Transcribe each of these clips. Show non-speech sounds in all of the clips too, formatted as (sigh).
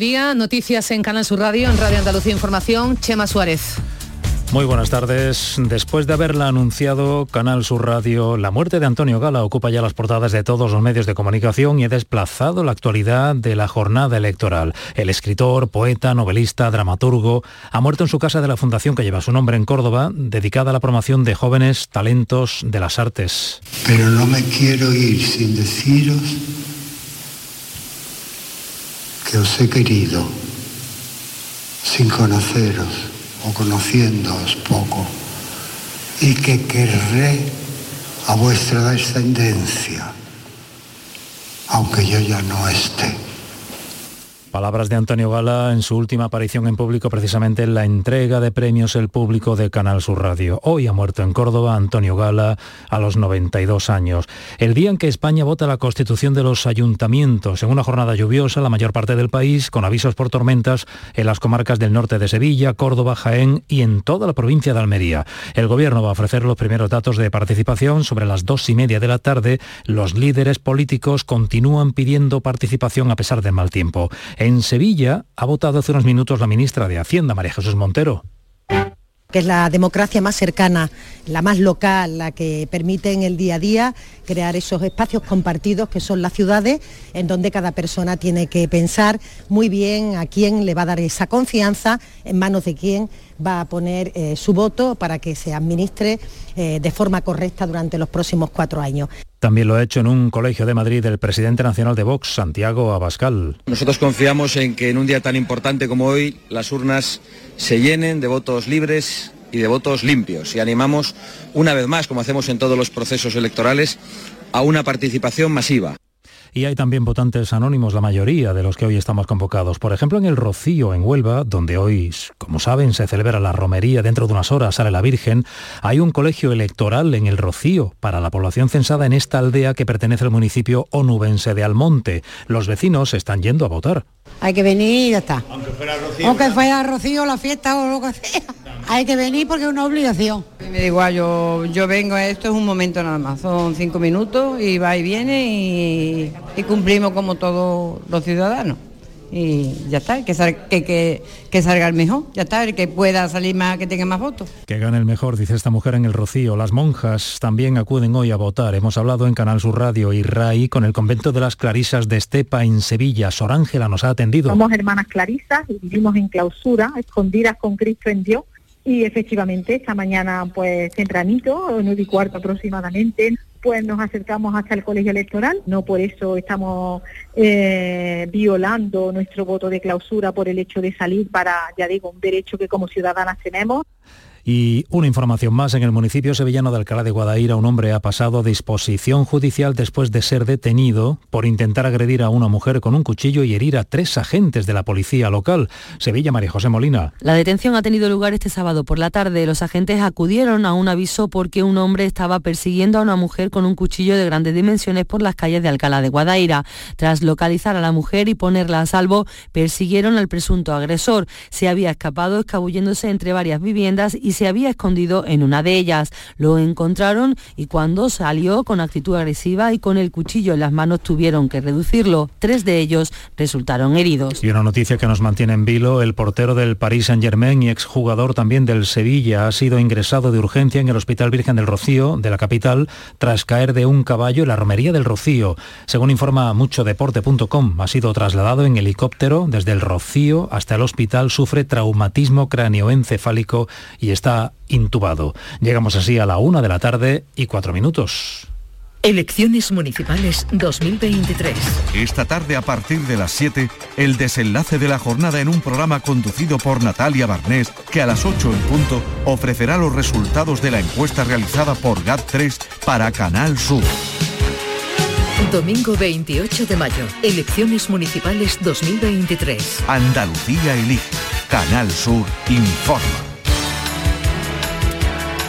Día, noticias en Canal Sur Radio, en Radio Andalucía Información, Chema Suárez. Muy buenas tardes. Después de haberla anunciado Canal Sur Radio, la muerte de Antonio Gala ocupa ya las portadas de todos los medios de comunicación y ha desplazado la actualidad de la jornada electoral. El escritor, poeta, novelista, dramaturgo ha muerto en su casa de la fundación que lleva su nombre en Córdoba, dedicada a la promoción de jóvenes talentos de las artes. Pero no me quiero ir sin deciros que os he querido, sin conoceros o conociéndoos poco, y que querré a vuestra descendencia, aunque yo ya no esté. Palabras de Antonio Gala en su última aparición en público, precisamente en la entrega de premios El Público de Canal Sur Radio. Hoy ha muerto en Córdoba Antonio Gala a los 92 años. El día en que España vota la constitución de los ayuntamientos, en una jornada lluviosa, la mayor parte del país, con avisos por tormentas en las comarcas del norte de Sevilla, Córdoba, Jaén y en toda la provincia de Almería. El gobierno va a ofrecer los primeros datos de participación sobre las dos y media de la tarde. Los líderes políticos continúan pidiendo participación a pesar del mal tiempo. En Sevilla ha votado hace unos minutos la ministra de Hacienda, María Jesús Montero. Que es la democracia más cercana, la más local, la que permite en el día a día crear esos espacios compartidos que son las ciudades, en donde cada persona tiene que pensar muy bien a quién le va a dar esa confianza, en manos de quién va a poner eh, su voto para que se administre eh, de forma correcta durante los próximos cuatro años. También lo ha hecho en un colegio de Madrid el presidente nacional de Vox, Santiago Abascal. Nosotros confiamos en que en un día tan importante como hoy las urnas se llenen de votos libres y de votos limpios y animamos una vez más, como hacemos en todos los procesos electorales, a una participación masiva y hay también votantes anónimos, la mayoría de los que hoy estamos convocados. Por ejemplo, en el Rocío, en Huelva, donde hoy, como saben, se celebra la romería, dentro de unas horas sale la Virgen, hay un colegio electoral en el Rocío para la población censada en esta aldea que pertenece al municipio onubense de Almonte. Los vecinos están yendo a votar. Hay que venir y ya está. Aunque fuera Rocío. Aunque fuera Rocío, la fiesta o lo que sea. Hay que venir porque es una obligación. Me da igual, yo, yo vengo, esto es un momento nada más, son cinco minutos y va y viene y, y cumplimos como todos los ciudadanos y ya está, que, que, que, salga el mejor, ya está, el que pueda salir más, que tenga más votos. Que gane el mejor, dice esta mujer en el Rocío. Las monjas también acuden hoy a votar. Hemos hablado en Canal Sur Radio y RAI con el convento de las Clarisas de Estepa en Sevilla. Sor Ángela nos ha atendido. Somos hermanas clarisas y vivimos en clausura, escondidas con Cristo en Dios. Y efectivamente, esta mañana, pues tempranito, nueve y cuarto aproximadamente, pues nos acercamos hasta el colegio electoral. No por eso estamos eh, violando nuestro voto de clausura por el hecho de salir para, ya digo, un derecho que como ciudadanas tenemos. Y una información más, en el municipio sevillano de Alcalá de Guadaira, un hombre ha pasado a disposición judicial después de ser detenido por intentar agredir a una mujer con un cuchillo y herir a tres agentes de la policía local. Sevilla, María José Molina. La detención ha tenido lugar este sábado por la tarde. Los agentes acudieron a un aviso porque un hombre estaba persiguiendo a una mujer con un cuchillo de grandes dimensiones por las calles de Alcalá de Guadaira. Tras localizar a la mujer y ponerla a salvo, persiguieron al presunto agresor. Se había escapado escabulléndose entre varias viviendas y se había escondido en una de ellas. Lo encontraron y cuando salió con actitud agresiva y con el cuchillo en las manos tuvieron que reducirlo. Tres de ellos resultaron heridos. Y una noticia que nos mantiene en vilo, el portero del Paris Saint-Germain y exjugador también del Sevilla ha sido ingresado de urgencia en el Hospital Virgen del Rocío de la capital tras caer de un caballo en la romería del Rocío. Según informa muchodeporte.com, ha sido trasladado en helicóptero desde el Rocío hasta el hospital, sufre traumatismo cráneoencefálico y está intubado. Llegamos así a la una de la tarde y cuatro minutos. Elecciones Municipales 2023. Esta tarde a partir de las 7, el desenlace de la jornada en un programa conducido por Natalia Barnés, que a las 8 en punto ofrecerá los resultados de la encuesta realizada por GAT3 para Canal Sur. Domingo 28 de mayo, Elecciones Municipales 2023. Andalucía elige. Canal Sur informa.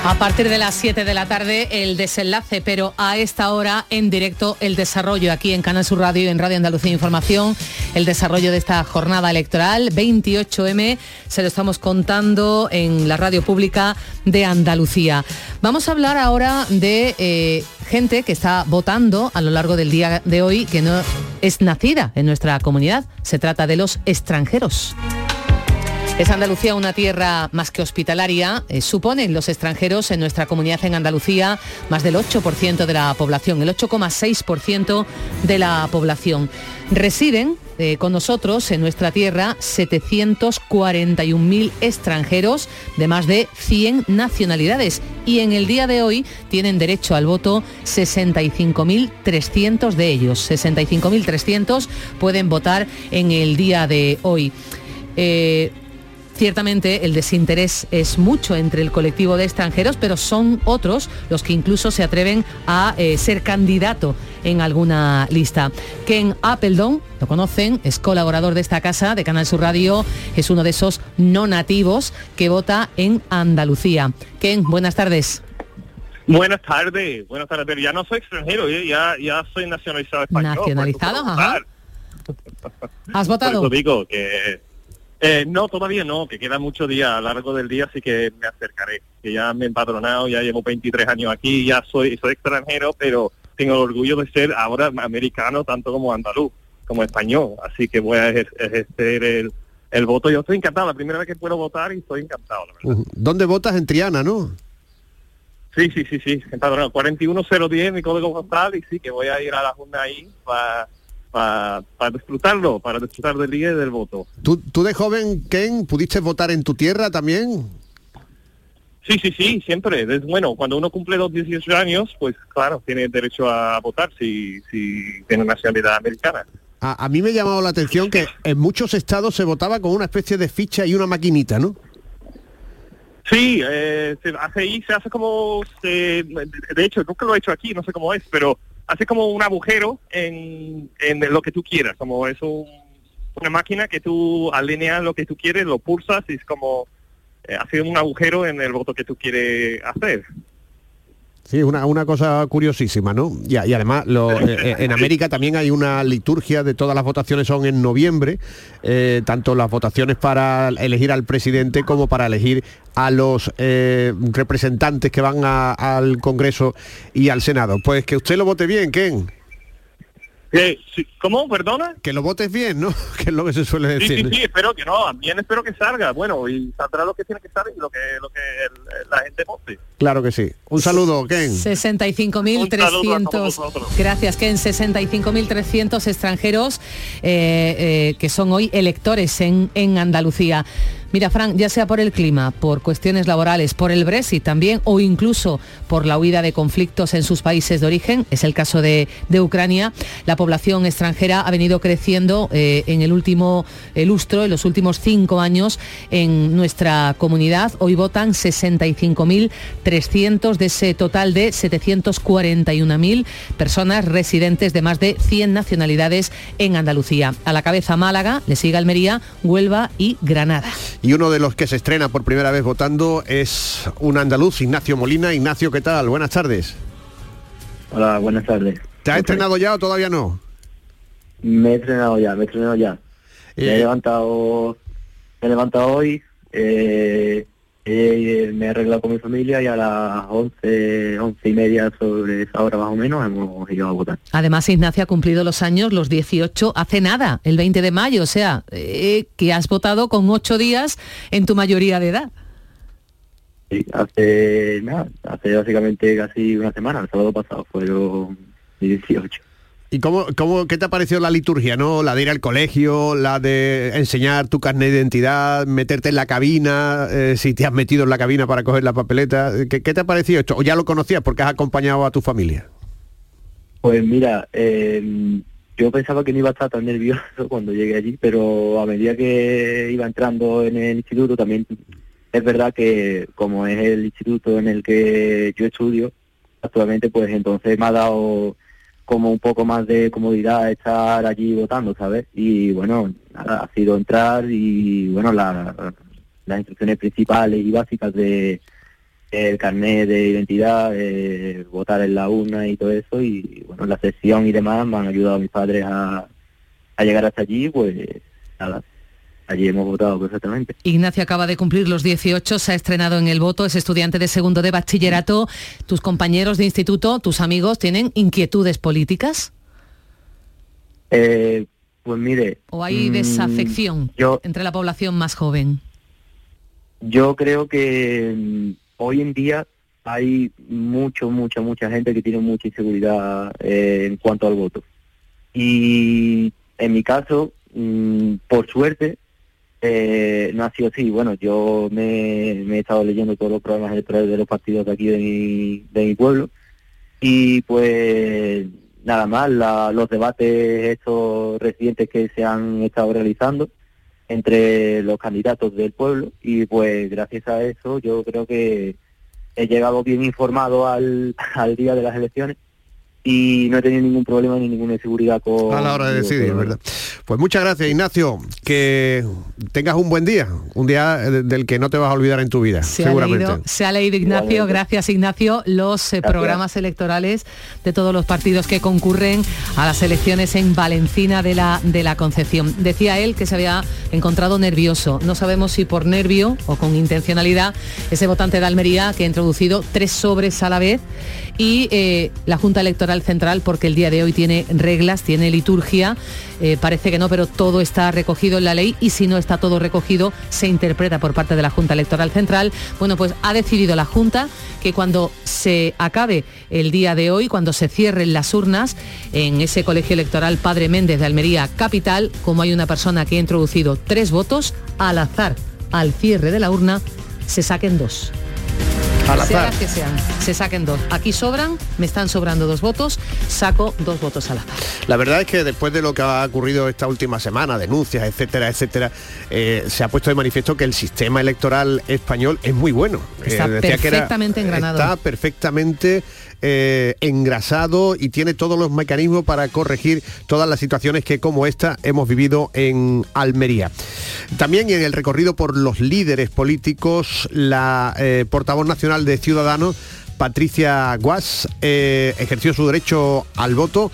A partir de las 7 de la tarde el desenlace, pero a esta hora en directo el desarrollo aquí en Canal Sur Radio y en Radio Andalucía Información, el desarrollo de esta jornada electoral 28M, se lo estamos contando en la radio pública de Andalucía. Vamos a hablar ahora de eh, gente que está votando a lo largo del día de hoy que no es nacida en nuestra comunidad. Se trata de los extranjeros. Es Andalucía una tierra más que hospitalaria. Eh, suponen los extranjeros en nuestra comunidad en Andalucía más del 8% de la población, el 8,6% de la población. Residen eh, con nosotros en nuestra tierra 741.000 extranjeros de más de 100 nacionalidades y en el día de hoy tienen derecho al voto 65.300 de ellos. 65.300 pueden votar en el día de hoy. Eh, Ciertamente el desinterés es mucho entre el colectivo de extranjeros, pero son otros los que incluso se atreven a eh, ser candidato en alguna lista. Ken Appledon, lo conocen, es colaborador de esta casa, de Canal Sur Radio, es uno de esos no nativos que vota en Andalucía. Ken, buenas tardes. Buenas tardes, buenas tardes, pero ya no soy extranjero, ¿eh? ya, ya soy nacionalizado español. Nacionalizado, ajá. ¿Has votado? Por digo que eh, no, todavía no, que queda mucho día, a lo largo del día así que me acercaré, que ya me he empadronado, ya llevo 23 años aquí, ya soy, soy extranjero, pero tengo el orgullo de ser ahora americano tanto como andaluz, como español, así que voy a ejercer el, el voto. Yo estoy encantado, la primera vez que puedo votar y estoy encantado, la verdad. ¿Dónde votas? En Triana, ¿no? Sí, sí, sí, sí, empadronado, 41010 mi código postal y sí que voy a ir a la Junta ahí para para, disfrutarlo, para disfrutar del día y del voto. ¿Tú, ¿Tú de joven, Ken, pudiste votar en tu tierra también? Sí, sí, sí, siempre. Es, bueno, cuando uno cumple los 18 años, pues claro, tiene derecho a votar si, si tiene nacionalidad americana. A, mí me ha llamado la atención que en muchos estados se votaba con una especie de ficha y una maquinita, ¿no? Sí, eh, se hace ahí, se hace como, de hecho, nunca lo he hecho aquí, no sé cómo es, pero hace como un agujero en, en lo que tú quieras, como es una máquina que tú alineas lo que tú quieres, lo pulsas y es como eh, hace un agujero en el voto que tú quieres hacer. Sí, una, una cosa curiosísima, ¿no? Y, además eh, eh, en América también hay una liturgia de todas las votaciones son en noviembre, eh, tanto las votaciones para elegir al presidente como para elegir a los representantes que van al Congreso y al Senado. Pues que usted lo vote bien, Ken. ¿Cómo? ¿Perdona? Que lo votes bien, ¿no? (laughs) que es lo que se suele decir. Sí, sí, sí, espero que no, bien espero que salga. Bueno, y saldrá lo que tiene que salir y lo que, lo que la gente vote. Claro que sí. Un saludo, Ken. 65.300. Gracias, Ken. 65.300 extranjeros eh, eh, que son hoy electores en, en Andalucía. Mira, Frank, ya sea por el clima, por cuestiones laborales, por el Brexit también, o incluso por la huida de conflictos en sus países de origen, es el caso de, Ucrania, la población extranjera ha venido creciendo eh, en el último lustro, en los últimos cinco años en nuestra comunidad. Hoy votan 65.300 de ese total de 741.000 personas residentes de más de 100 nacionalidades en Andalucía. A la cabeza Málaga, le sigue Almería, Huelva y Granada. Y uno de los que se estrena por primera vez votando es un andaluz, Ignacio Molina. Ignacio, ¿qué tal? Buenas tardes. Hola, buenas tardes. ¿Te has estrenado ya o todavía no? Me he estrenado ya, me he estrenado ya. Me he eh, levantado, me he levantado hoy, eh, eh, me he arreglado con mi familia y a las 11, 11 y media sobre esa hora más o menos hemos ido a votar. Además, Ignacio ha cumplido los años, los 18, hace nada, el 20 de mayo, o sea, eh, que has votado con 8 días en tu mayoría de edad. Sí, hace nada, hace básicamente casi una semana, el sábado pasado fueron 18. ¿Y cómo, cómo, qué te ha parecido la liturgia, no? La de ir al colegio, la de enseñar tu carnet de identidad, meterte en la cabina, eh, si te has metido en la cabina para coger la papeleta. ¿Qué, te ha parecido esto? ¿O ya lo conocías porque has acompañado a tu familia? Pues mira, em, yo pensaba que no iba a estar tan nervioso (laughs) cuando llegué allí, pero a medida que iba entrando en el instituto también es verdad que como es el instituto en el que yo estudio actualmente, pues entonces me ha dado como un poco más de comodidad estar allí votando, ¿sabes? Y bueno, ha sido entrar y bueno, las instrucciones principales y básicas de, el carnet de identidad, eh, votar en la urna y todo eso, y bueno, la sesión y demás me han ayudado mis padres a, a llegar hasta allí, pues nada, allí hemos votado perfectamente. Ignacio acaba de cumplir los 18, se ha estrenado en el voto, es estudiante de segundo de bachillerato. ¿Tus compañeros de instituto, tus amigos, tienen inquietudes políticas? Eh, pues mire... ¿O hay mm, desafección yo- entre la población más joven? Yo creo que mm, hoy en día hay mucho, mucha, mucha gente que tiene mucha inseguridad eh, en cuanto al voto. Y en mi caso, mm, por suerte, eh, no ha sido así. Bueno, yo me, he estado leyendo todos los programas electorales de los partidos de aquí de mi, de mi pueblo y pues nada más la- los debates estos recientes que se han estado realizando entre los candidatos del pueblo y pues gracias a eso yo creo que he llegado bien informado al, (laughs) al día de las elecciones y no he tenido ningún problema ni ninguna inseguridad con... A la hora de decidir, ¿verdad? Pues muchas gracias, Ignacio. Que tengas un buen día, un día del que no te vas a olvidar en tu vida, Se ha, seguramente. leído, se ha leído, Ignacio, Igualmente. gracias Ignacio, los eh, programas electorales de todos los partidos que concurren a las elecciones en Valencina de la, de la Concepción. Decía él que se había encontrado nervioso. No sabemos si por nervio o con intencionalidad ese votante de Almería que ha introducido tres sobres a la vez y eh, la Junta Electoral Central porque el día de hoy tiene reglas, tiene liturgia, eh, parece que no, pero todo está recogido en la ley y si no está todo recogido se interpreta por parte de la Junta Electoral Central. Bueno, pues ha decidido la Junta que cuando se acabe el día de hoy, cuando se cierren las urnas en ese colegio electoral Padre Méndez de Almería Capital, como hay una persona que ha introducido tres votos, al azar, al cierre de la urna, se saquen dos. Al azar. las que sean, se saquen dos. Aquí sobran, me están sobrando dos votos, saco dos votos al azar. La verdad es que después de lo que ha ocurrido esta última semana, denuncias, etcétera, etcétera, eh, se ha puesto de manifiesto que el sistema electoral español es muy bueno. Está Eh, que era- perfectamente engranado. Está perfectamente eh, engrasado y tiene todos los mecanismos para corregir todas las situaciones que como esta hemos vivido en Almería. También en el recorrido por los líderes políticos, la eh, portavoz nacional de Ciudadanos, Patricia Guas, eh, ejerció su derecho al voto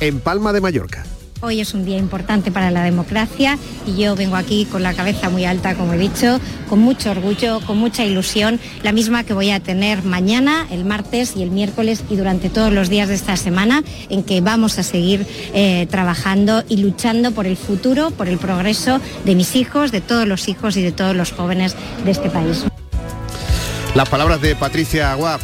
en Palma de Mallorca. Hoy es un día importante para la democracia y yo vengo aquí con la cabeza muy alta, como he dicho, con mucho orgullo, con mucha ilusión, la misma que voy a tener mañana, el martes y el miércoles y durante todos los días de esta semana, en que vamos a seguir eh, trabajando y luchando por el futuro, por el progreso de mis hijos, de todos los hijos y de todos los jóvenes de este país. Las palabras de Patricia Aguap.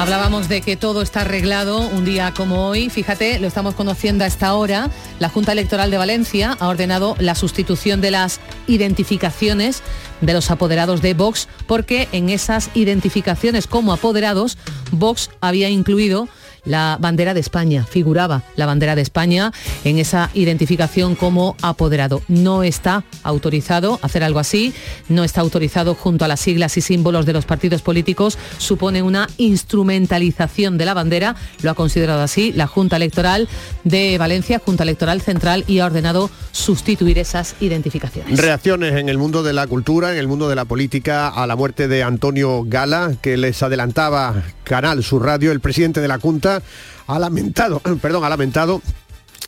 Hablábamos de que todo está arreglado un día como hoy. Fíjate, lo estamos conociendo a esta hora. La Junta Electoral de Valencia ha ordenado la sustitución de las identificaciones de los apoderados de Vox porque en esas identificaciones como apoderados Vox había incluido la bandera de España, figuraba la bandera de España en esa identificación como apoderado. No está autorizado hacer algo así, no está autorizado junto a las siglas y símbolos de los partidos políticos, supone una instrumentalización de la bandera, lo ha considerado así la Junta Electoral de Valencia, Junta Electoral Central, y ha ordenado sustituir esas identificaciones. Reacciones en el mundo de la cultura, en el mundo de la política, a la muerte de Antonio Gala, que les adelantaba Canal Sur Radio, el presidente de la Junta, ha lamentado, (clears throat) perdón, ha lamentado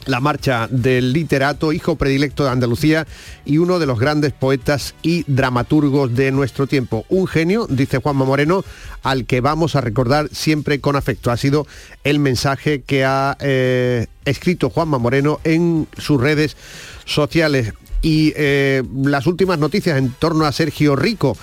la marcha del literato, hijo predilecto de Andalucía y uno de los grandes poetas y dramaturgos de nuestro tiempo. Un genio, dice Juanma Moreno, al que vamos a recordar siempre con afecto. Ha sido el mensaje que ha eh, escrito Juanma Moreno en sus redes sociales. Y eh, las últimas noticias en torno a Sergio Rico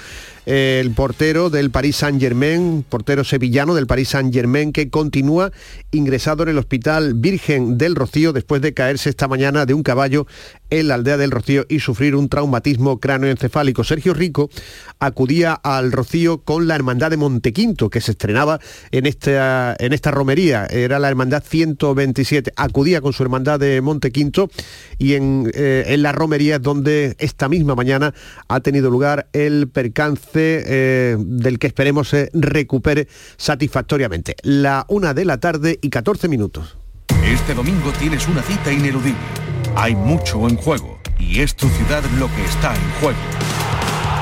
el portero del Paris Saint Germain, portero sevillano del Paris Saint Germain, que continúa ingresado en el Hospital Virgen del Rocío después de caerse esta mañana de un caballo en la aldea del Rocío y sufrir un traumatismo cráneoencefálico. Sergio Rico acudía al Rocío con la Hermandad de Montequinto, que se estrenaba en esta, en esta romería. Era la Hermandad 127. Acudía con su Hermandad de Montequinto y en, eh, en la romería es donde esta misma mañana ha tenido lugar el percance eh, del que esperemos se recupere satisfactoriamente. La una de la tarde y 14 minutos. Este domingo tienes una cita ineludible. Hay mucho en juego y es tu ciudad lo que está en juego.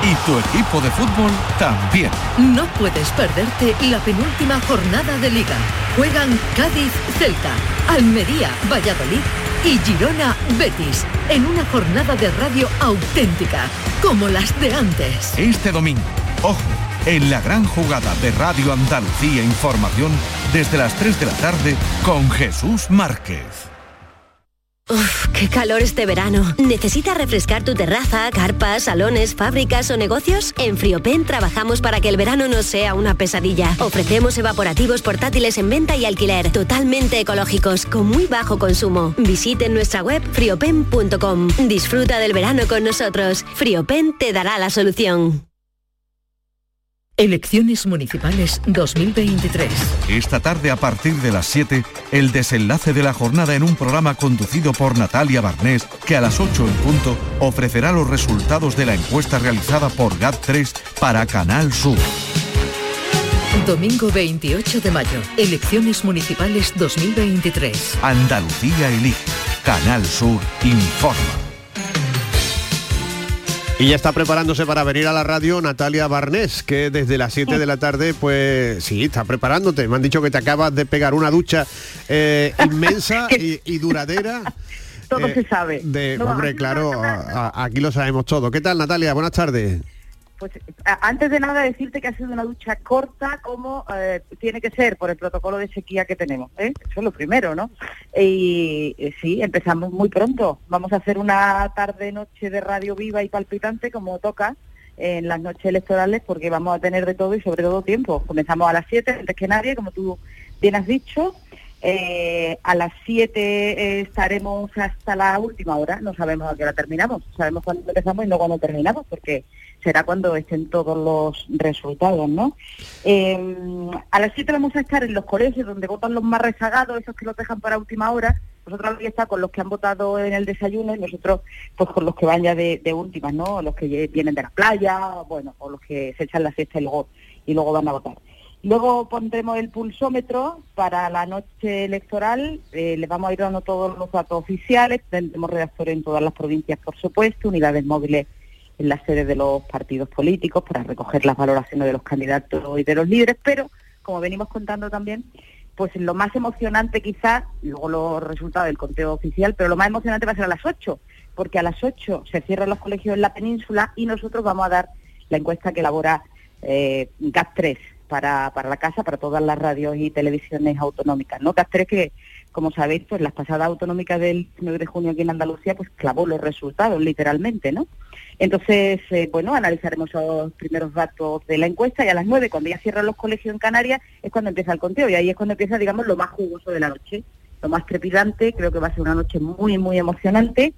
Y tu equipo de fútbol también. No puedes perderte la penúltima jornada de liga. Juegan Cádiz, Celta, Almería, Valladolid y Girona, Betis. En una jornada de radio auténtica, como las de antes. Este domingo, ojo, en la gran jugada de Radio Andalucía Información desde las 3 de la tarde con Jesús Márquez. Uf, qué calor este verano. ¿Necesitas refrescar tu terraza, carpas, salones, fábricas o negocios? En Friopen trabajamos para que el verano no sea una pesadilla. Ofrecemos evaporativos portátiles en venta y alquiler, totalmente ecológicos, con muy bajo consumo. Visite nuestra web friopen.com. Disfruta del verano con nosotros. Friopen te dará la solución. Elecciones Municipales 2023. Esta tarde a partir de las 7, el desenlace de la jornada en un programa conducido por Natalia Barnés, que a las 8 en punto ofrecerá los resultados de la encuesta realizada por GAT3 para Canal Sur. Domingo 28 de mayo. Elecciones Municipales 2023. Andalucía elige. Canal Sur informa. Y ya está preparándose para venir a la radio Natalia Barnés, que desde las 7 de la tarde, pues sí, está preparándote. Me han dicho que te acabas de pegar una ducha eh, inmensa (laughs) y, y duradera. Todo eh, se sabe. De, No, hombre, claro, a- a- aquí lo sabemos todo. ¿Qué tal, Natalia? Buenas tardes. Pues antes de nada decirte que ha sido una ducha corta como eh, tiene que ser por el protocolo de sequía que tenemos. ¿eh? Eso es lo primero, ¿no? Y eh, sí, empezamos muy pronto. Vamos a hacer una tarde-noche de radio viva y palpitante como toca en las noches electorales porque vamos a tener de todo y sobre todo tiempo. Comenzamos a las 7, antes que nadie, como tú bien has dicho. Eh, a las 7 eh, estaremos hasta la última hora, no sabemos a qué hora terminamos, sabemos cuándo empezamos y no cuándo terminamos, porque será cuando estén todos los resultados, ¿no? Eh, a las 7 vamos a estar en los colegios donde votan los más rezagados, esos que los dejan para última hora. Nosotros habría estado con los que han votado en el desayuno y nosotros pues con los que van ya de, de últimas, ¿no? Los que vienen de la playa, bueno, o los que se echan la siesta y luego, y luego van a votar. Luego pondremos el pulsómetro para la noche electoral. eh, les vamos a ir dando todos los datos oficiales. Tendremos redactores en todas las provincias, por supuesto, unidades móviles en las sedes de los partidos políticos para recoger las valoraciones de los candidatos y de los líderes. Pero, como venimos contando también, pues lo más emocionante quizás, luego los resultados del conteo oficial, pero lo más emocionante va a ser a las 8, porque a las 8 se cierran los colegios en la península y nosotros vamos a dar la encuesta que elabora eh, GAT3 para, para la casa, para todas las radios y televisiones autonómicas. ¿no? GAT3 que, como sabéis, pues las pasadas autonómicas del 9 de junio aquí en Andalucía, pues clavó los resultados literalmente, ¿no? Entonces, eh, bueno, analizaremos los primeros datos de la encuesta y a las 9, cuando ya cierran los colegios en Canarias, es cuando empieza el conteo y ahí es cuando empieza, digamos, lo más jugoso de la noche, lo más trepidante, creo que va a ser una noche muy, muy emocionante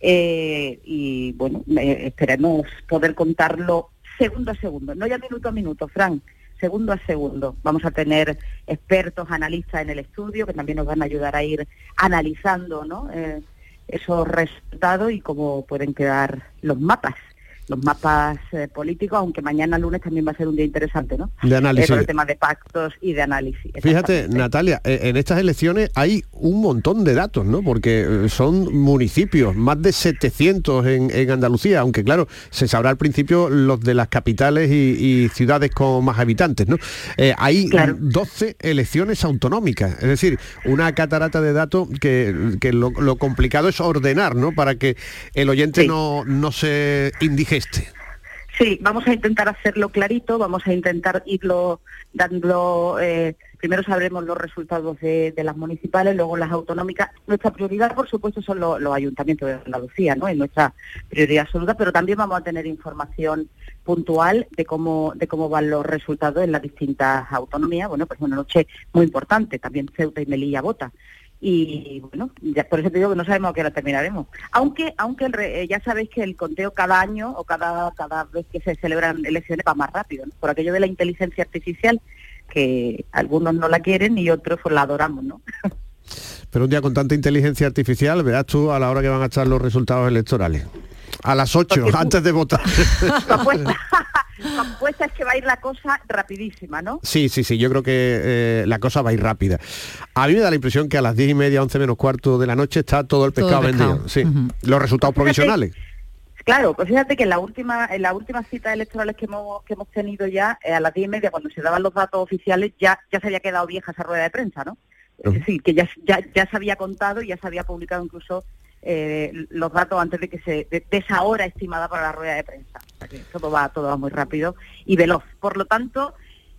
eh, y, bueno, eh, esperemos poder contarlo segundo a segundo, no ya minuto a minuto, Frank, segundo a segundo. Vamos a tener expertos, analistas en el estudio que también nos van a ayudar a ir analizando, ¿no? Esos resultados y cómo pueden quedar los mapas, los mapas eh, políticos, aunque mañana lunes también va a ser un día interesante, ¿no? De análisis. Eh, el tema de pactos y de análisis. Fíjate, Natalia, eh, en estas elecciones hay un montón de datos, ¿no? Porque eh, son municipios, más de 700 en, en Andalucía, aunque claro, se sabrá al principio los de las capitales y, y ciudades con más habitantes, ¿no? Eh, hay 12 elecciones autonómicas, es decir, una catarata de datos que, que lo, lo complicado es ordenar, ¿no? Para que el oyente Sí. no, no se Sí, vamos a intentar hacerlo clarito, vamos a intentar irlo dando, eh, primero sabremos los resultados de, las municipales, luego las autonómicas. Nuestra prioridad, por supuesto, son lo- los ayuntamientos de Andalucía, ¿no? Es nuestra prioridad absoluta, pero también vamos a tener información puntual de cómo, de cómo van los resultados en las distintas autonomías. Bueno, pues una noche muy importante, también Ceuta y Melilla vota. Y bueno, ya por eso te digo que no sabemos a qué hora terminaremos. Aunque, aunque el eh, ya sabéis que el conteo cada año o cada, cada vez que se celebran elecciones va más rápido, ¿no? por aquello de la inteligencia artificial, que algunos no la quieren y otros pues la adoramos, ¿no? (laughs) Pero un día con tanta inteligencia artificial, verás tú a la hora que van a estar los resultados electorales. A las 8, antes de votar. (laughs) (laughs) Apuesta es que va a ir la cosa rapidísima, ¿no? Sí, sí, sí, yo creo que eh, la cosa va a ir rápida. A mí me da la impresión que a las 10 y media, 11 menos cuarto de la noche está todo el Todo pescado el pescado. vendido. Sí, los resultados provisionales. Claro, pues fíjate que en la última, en las últimas citas electorales que hemos, que hemos tenido ya, eh, a las diez y media, cuando se daban los datos oficiales, ya, ya se había quedado vieja esa rueda de prensa, ¿no? Es decir, que ya, ya, ya se había contado y ya se había publicado incluso eh, los datos antes de que se de, esa hora estimada para la rueda de prensa. Que todo va, todo va muy rápido y veloz. Por lo tanto,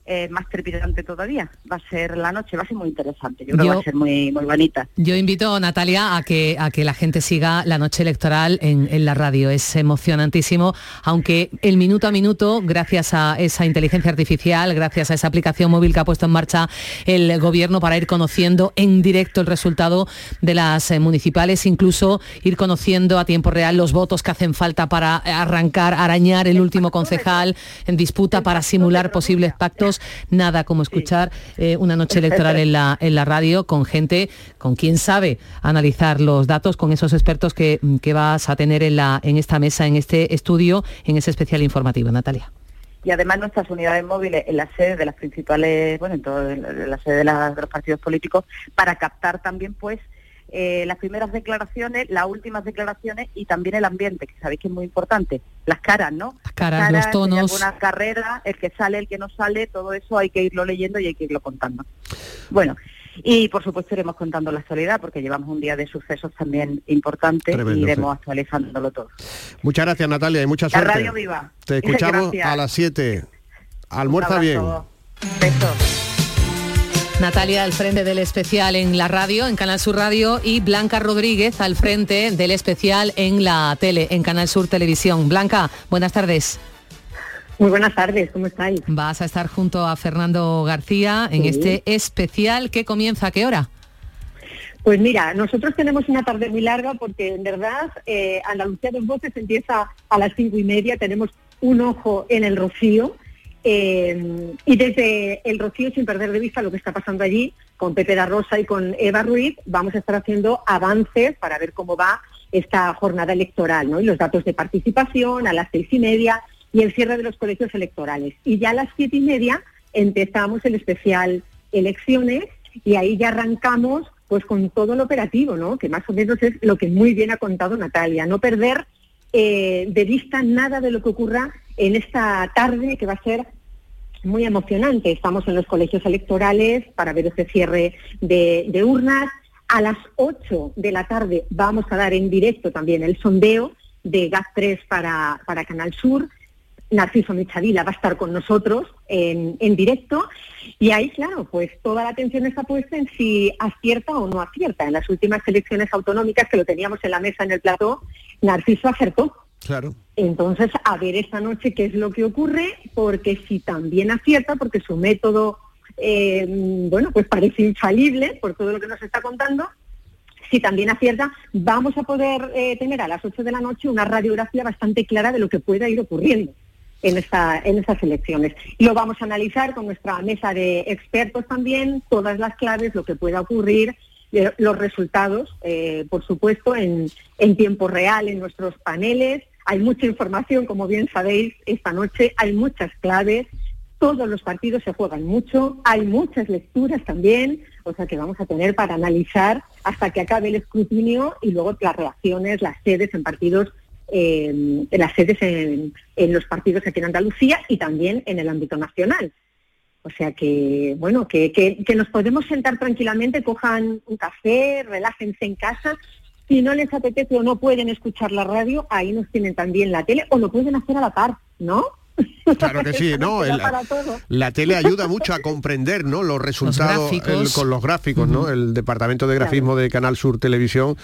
eh, más trepidante todavía. Va a ser la noche, va a ser muy interesante. Yo creo que Yo- va a ser muy, muy bonita. Yo invito, Natalia, a que, a que la gente siga la noche electoral en, en la radio. Es emocionantísimo, aunque el minuto a minuto, gracias a esa inteligencia artificial, gracias a esa aplicación móvil que ha puesto en marcha el gobierno para ir conociendo en directo el resultado de las eh, municipales, incluso ir conociendo a tiempo real los votos que hacen falta para arrancar, arañar el último concejal en disputa para simular posibles pactos. Nada como escuchar eh, una noche electoral en la, en la radio con gente, con quien sabe analizar los datos, con esos expertos que, que vas a tener en, la, en esta mesa, en este estudio, en ese especial informativo. Natalia. Y además nuestras unidades móviles en la sede de las principales, bueno, en toda la sede de los partidos políticos, para captar también pues eh, las primeras declaraciones, las últimas declaraciones y también el ambiente, que sabéis que es muy importante. Las caras, ¿no? Las caras, los tonos. Una carrera, el que sale, el que no sale, todo eso hay que irlo leyendo y hay que irlo contando. Bueno, y por supuesto iremos contando la actualidad porque llevamos un día de sucesos también importantes Tremendo, y iremos sí. actualizándolo todo. Muchas gracias Natalia y mucha La suerte. radio viva. Te (laughs) escuchamos Gracias. a las 7. Almuerza bien. Besos. Natalia al frente del especial en la radio, en Canal Sur Radio, y Blanca Rodríguez al frente del especial en la tele, en Canal Sur Televisión. Blanca, buenas tardes. Muy buenas tardes, ¿cómo estáis? Vas a estar junto a Fernando García en Sí. este especial que comienza a qué hora? Pues mira, nosotros tenemos una tarde muy larga porque en verdad eh, Andalucía dos voces empieza a las cinco y media, tenemos un ojo en el Rocío eh, y desde el Rocío, sin perder de vista lo que está pasando allí, con Pepe da Rosa y con Eva Ruiz, vamos a estar haciendo avances para ver cómo va esta jornada electoral, ¿no? Y los datos de participación a las seis y media y el cierre de los colegios electorales. Y ya a las siete y media empezamos el especial elecciones y ahí ya arrancamos pues con todo el operativo, ¿no? Que más o menos es lo que muy bien ha contado Natalia, no perder eh, de vista nada de lo que ocurra en esta tarde que va a ser muy emocionante. Estamos en los colegios electorales para ver ese cierre de, urnas. A las 8 de la tarde vamos a dar en directo también el sondeo de GAT3 para, Canal Sur. Narciso Michavila va a estar con nosotros en, en directo y ahí, claro, pues toda la atención está puesta en si acierta o no acierta. En las últimas elecciones autonómicas que lo teníamos en la mesa en el plató, Narciso acertó. Claro. Entonces, a ver esta noche qué es lo que ocurre, porque si también acierta, porque su método, eh, bueno, pues parece infalible por todo lo que nos está contando, si también acierta, vamos a poder eh, tener a las 8 de la noche una radiografía bastante clara de lo que pueda ir ocurriendo en, esta, en estas elecciones. Lo vamos a analizar con nuestra mesa de expertos también, todas las claves, lo que pueda ocurrir, eh, los resultados, por supuesto, en, en tiempo real en nuestros paneles. Hay mucha información, como bien sabéis, esta noche hay muchas claves. Todos los partidos se juegan mucho, hay muchas lecturas también, o sea que vamos a tener para analizar hasta que acabe el escrutinio y luego las reacciones, las sedes en partidos, en las sedes en, los partidos aquí en Andalucía y también en el ámbito nacional. O sea que, bueno, que nos podemos sentar tranquilamente, cojan un café, relájense en casa. Si no les apetece o no pueden escuchar la radio, ahí nos tienen también la tele o lo pueden hacer a la par, ¿no? Claro que sí, (laughs) ¿no? El- la tele ayuda mucho a comprender ¿no? los resultados el- con los gráficos, ¿no? El departamento de grafismo de Canal Sur Televisión,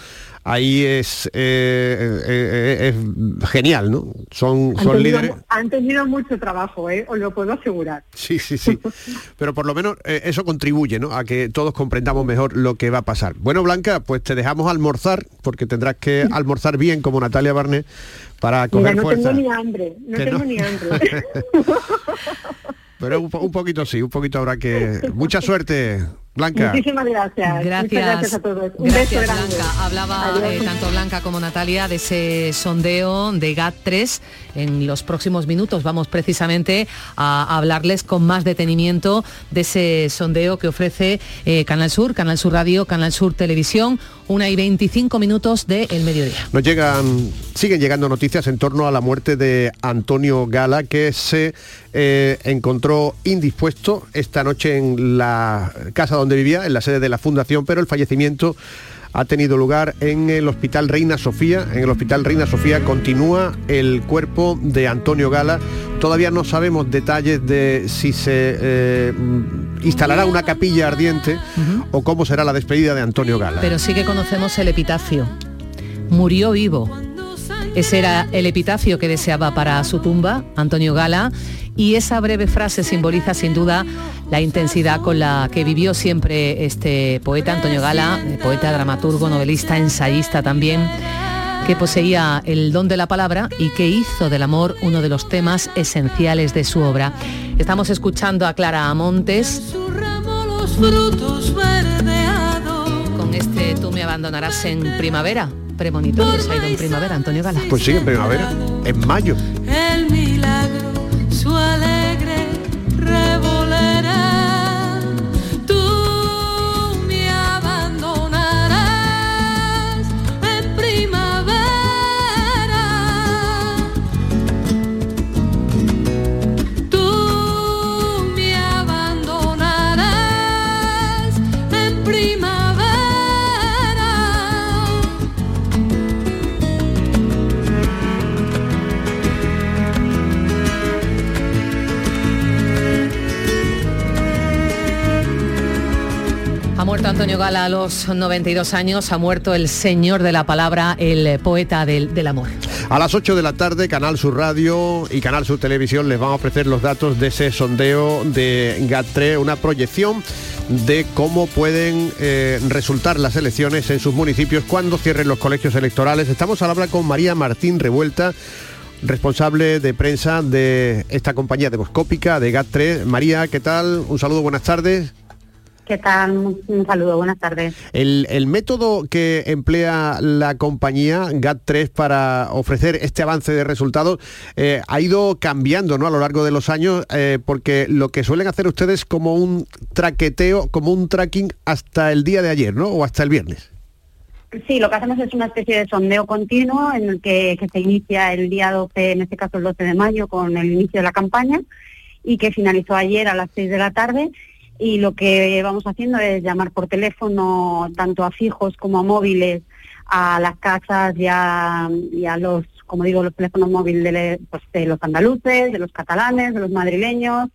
ahí es, eh, eh, eh, es genial, ¿no? Son, Han son tenido, líderes. han tenido mucho trabajo, ¿eh? os lo puedo asegurar. Sí, sí, sí. (laughs) Pero por lo menos eh, eso contribuye, ¿no? A que todos comprendamos mejor lo que va a pasar. Bueno, Blanca, pues te dejamos almorzar, porque tendrás que (laughs) almorzar bien como Natalia Barnés para Mira, coger no fuerza. tengo ni hambre, no tengo no. ni hambre. (laughs) Pero un, un poquito sí, un poquito habrá que... (laughs) Mucha suerte. Blanca. Muchísimas gracias. Gracias. Muchas gracias a todos. Un Gracias, beso grande. Blanca. Hablaba eh, tanto Blanca como Natalia de ese sondeo de GAT3. En los próximos minutos vamos precisamente a hablarles con más detenimiento de ese sondeo que ofrece eh, Canal Sur, Canal Sur Radio, Canal Sur Televisión, una y 25 minutos del mediodía. Nos llegan, siguen llegando noticias en torno a la muerte de Antonio Gala, que se eh, encontró indispuesto esta noche en la casa donde vivía, en la sede de la Fundación, pero el fallecimiento ha tenido lugar en el Hospital Reina Sofía. En el Hospital Reina Sofía continúa el cuerpo de Antonio Gala. Todavía no sabemos detalles de si se eh, instalará una capilla ardiente o cómo será la despedida de Antonio Gala. Pero sí que conocemos el epitafio. Murió vivo. Ese era el epitafio que deseaba para su tumba, Antonio Gala, y esa breve frase simboliza sin duda la intensidad con la que vivió siempre este poeta, Antonio Gala, poeta, dramaturgo, novelista, ensayista también, que poseía el don de la palabra y que hizo del amor uno de los temas esenciales de su obra. Estamos escuchando a Clara Amontes con este Tú me abandonarás en primavera. Premonitorio ha ido en primavera, Antonio Gala. Pues sí, en primavera, en mayo. Antonio Gala a los 92 años, ha muerto el señor de la palabra, el poeta del, amor. A las 8 de la tarde, Canal Sur Radio y Canal Sur Televisión les van a ofrecer los datos de ese sondeo de GAT3, una proyección de cómo pueden eh, resultar las elecciones en sus municipios cuando cierren los colegios electorales. Estamos al hablar con María Martín Revuelta, responsable de prensa de esta compañía demoscópica de GAT3. María, ¿qué tal? Un saludo, buenas tardes. ¿Qué tal? Un un saludo, buenas tardes. El, el método que emplea la compañía GAT3 para ofrecer este avance de resultados eh, ha ido cambiando ¿no? a lo largo de los años eh, porque lo que suelen hacer ustedes como un traqueteo, como un tracking hasta el día de ayer, ¿no? O hasta el viernes. Sí, lo que hacemos es una especie de sondeo continuo en el que, que se inicia el día 12, en este caso el 12 de mayo, con el inicio de la campaña y que finalizó ayer a las 6 de la tarde. Y lo que vamos haciendo es llamar por teléfono tanto a fijos como a móviles a las casas y a, los, como digo, los teléfonos móviles de, pues, de los andaluces, de los catalanes, de los madrileños.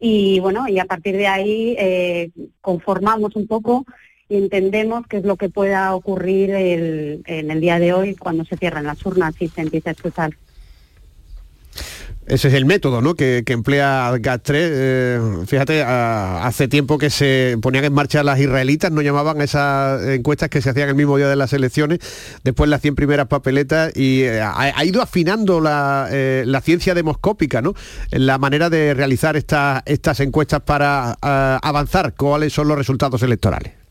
Y bueno, y a partir de ahí eh, conformamos un poco y entendemos qué es lo que pueda ocurrir el- en el día de hoy cuando se cierren las urnas y se empiece a escuchar. Ese es el método ¿no? que, emplea GAT3. Eh, fíjate, hace tiempo que se ponían en marcha las israelitas, no llamaban esas encuestas que se hacían el mismo día de las elecciones, después las 100 primeras papeletas y eh, ha, ido afinando la, eh, ciencia demoscópica, ¿no? la manera de realizar esta- estas encuestas para ah, avanzar cuáles son los resultados electorales.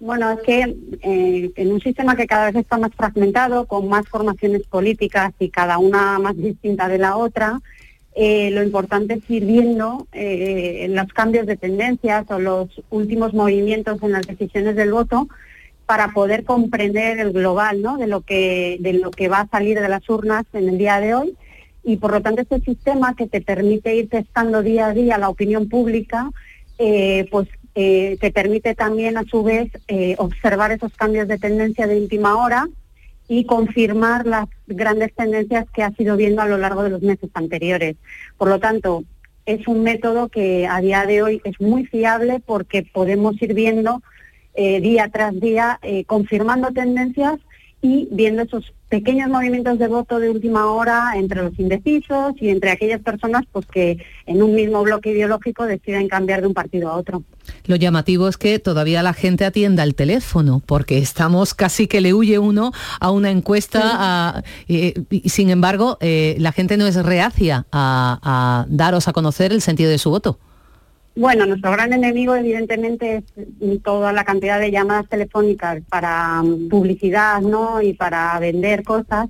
Bueno, es que eh, en un sistema que cada vez está más fragmentado, con más formaciones políticas y cada una más distinta de la otra, eh, lo importante es ir viendo eh, los cambios de tendencias o los últimos movimientos en las decisiones del voto para poder comprender el global ¿no? de, lo que, de lo que va a salir de las urnas en el día de hoy. Y por lo tanto este sistema que te permite ir testando día a día la opinión pública, pues eh, te permite también a su vez eh, observar esos cambios de tendencia de última hora y confirmar las grandes tendencias que has ido viendo a lo largo de los meses anteriores. Por lo tanto, es un método que a día de hoy es muy fiable porque podemos ir viendo eh, día tras día, eh, confirmando tendencias y viendo esos pequeños movimientos de voto de última hora entre los indecisos y entre aquellas personas pues que en un mismo bloque ideológico deciden cambiar de un partido a otro. Lo llamativo es que todavía la gente atienda el teléfono, porque estamos casi que le huye uno a una encuesta, a- y, y sin embargo, eh, la gente no es reacia a, a daros a conocer el sentido de su voto. Bueno, nuestro gran enemigo evidentemente es toda la cantidad de llamadas telefónicas para mm, publicidad, ¿no? Y para vender cosas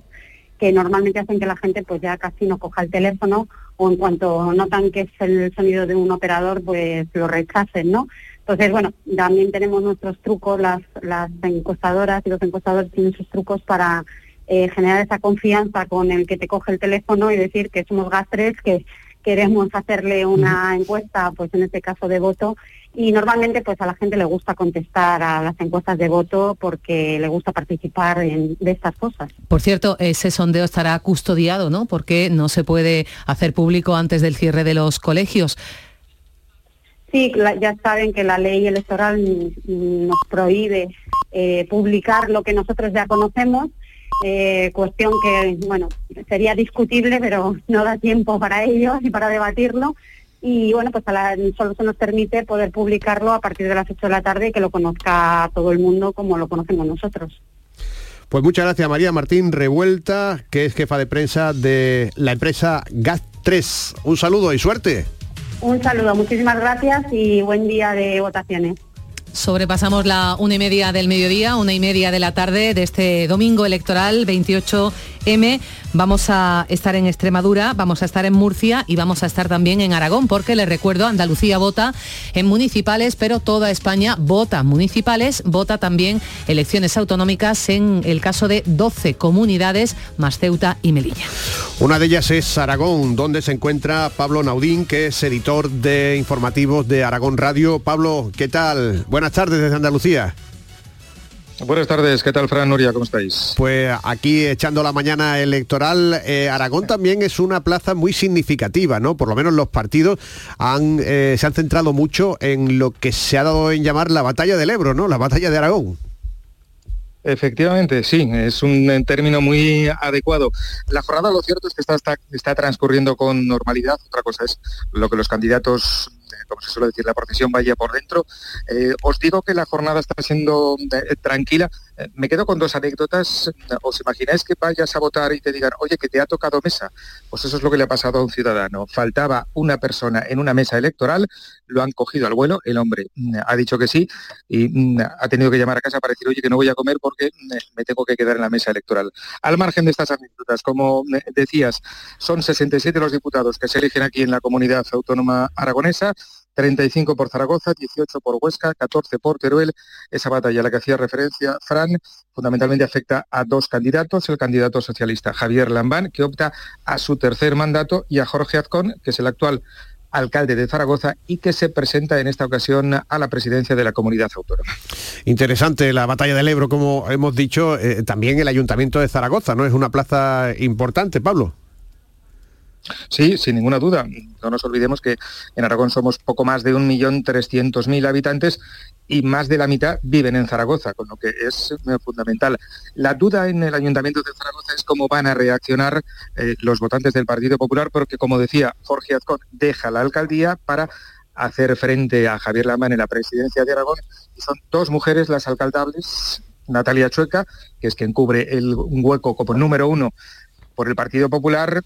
que normalmente hacen que la gente pues ya casi no coja el teléfono o en cuanto notan que es el sonido de un operador pues lo rechacen, ¿no? Entonces, bueno, también tenemos nuestros trucos, las, las encuestadoras y los encuestadores tienen sus trucos para eh, generar esa confianza con el que te coge el teléfono y decir que somos gastres, que queremos hacerle una encuesta, pues en este caso de voto, y normalmente pues a la gente le gusta contestar a las encuestas de voto porque le gusta participar en, de estas cosas. Por cierto, ese sondeo estará custodiado, ¿no? Porque no se puede hacer público antes del cierre de los colegios. Sí, la- ya saben que la ley electoral nos prohíbe eh, publicar lo que nosotros ya conocemos, eh, cuestión que, bueno, sería discutible, pero no da tiempo para ello y para debatirlo. Y bueno, pues a la- solo se nos permite poder publicarlo a partir de las 8 de la tarde y que lo conozca todo el mundo como lo conocemos nosotros. Pues muchas gracias María Martín Revuelta, que es jefa de prensa de la empresa GAS3. Un saludo y suerte. Un saludo, muchísimas gracias y buen día de votaciones. Sobrepasamos la una y media del mediodía, una y media de la tarde de este domingo electoral 28M. Vamos a estar en Extremadura, vamos a estar en Murcia y vamos a estar también en Aragón, porque les recuerdo, Andalucía vota en municipales, pero toda España vota municipales, vota también elecciones autonómicas en el caso de 12 comunidades más Ceuta y Melilla. Una de ellas es Aragón, donde se encuentra Pablo Naudín, que es editor de informativos de Aragón Radio. Pablo, ¿qué tal? Buenas tardes desde Andalucía. Buenas tardes, ¿qué tal Fran Nuria? ¿Cómo estáis? Pues aquí echando la mañana electoral, eh, Aragón también es una plaza muy significativa, ¿no? Por lo menos los partidos han, eh, se han centrado mucho en lo que se ha dado en llamar la batalla del Ebro, ¿no? La batalla de Aragón. Efectivamente, sí, es un término muy adecuado. La jornada lo cierto es que está, está, está transcurriendo con normalidad, otra cosa es lo que los candidatos, como se suele decir, la procesión vaya por dentro. Eh, os digo que la jornada está siendo eh, tranquila. Eh, me quedo con dos anécdotas. ¿Os imagináis que vayas a votar y te digan, oye, que te ha tocado mesa? Pues eso es lo que le ha pasado a un ciudadano. Faltaba una persona en una mesa electoral, lo han cogido al vuelo, el hombre mm, ha dicho que sí y mm, ha tenido que llamar a casa para decir, oye, que no voy a comer porque mm, me tengo que quedar en la mesa electoral. Al margen de estas anécdotas, como decías, son 67 los diputados que se eligen aquí en la comunidad autónoma aragonesa, 35 por Zaragoza, 18 por Huesca, 14 por Teruel. Esa batalla a la que hacía referencia Fran fundamentalmente afecta a dos candidatos, el candidato socialista Javier Lambán, que opta a su tercer mandato, y a Jorge Azcón, que es el actual alcalde de Zaragoza y que se presenta en esta ocasión a la presidencia de la comunidad autónoma. Interesante la batalla del Ebro, como hemos dicho, eh, también el ayuntamiento de Zaragoza, ¿no? Es una plaza importante, Pablo. Sí, sin ninguna duda. No nos olvidemos que en Aragón somos poco más de 1.300.000 habitantes y más de la mitad viven en Zaragoza, con lo que es eh, fundamental. La duda en el Ayuntamiento de Zaragoza es cómo van a reaccionar eh, los votantes del Partido Popular, porque como decía, Jorge Azcón deja la alcaldía para hacer frente a Javier Lamán en la presidencia de Aragón son dos mujeres las alcaldables, Natalia Chueca, que es quien cubre el un hueco como número uno por el Partido Popular,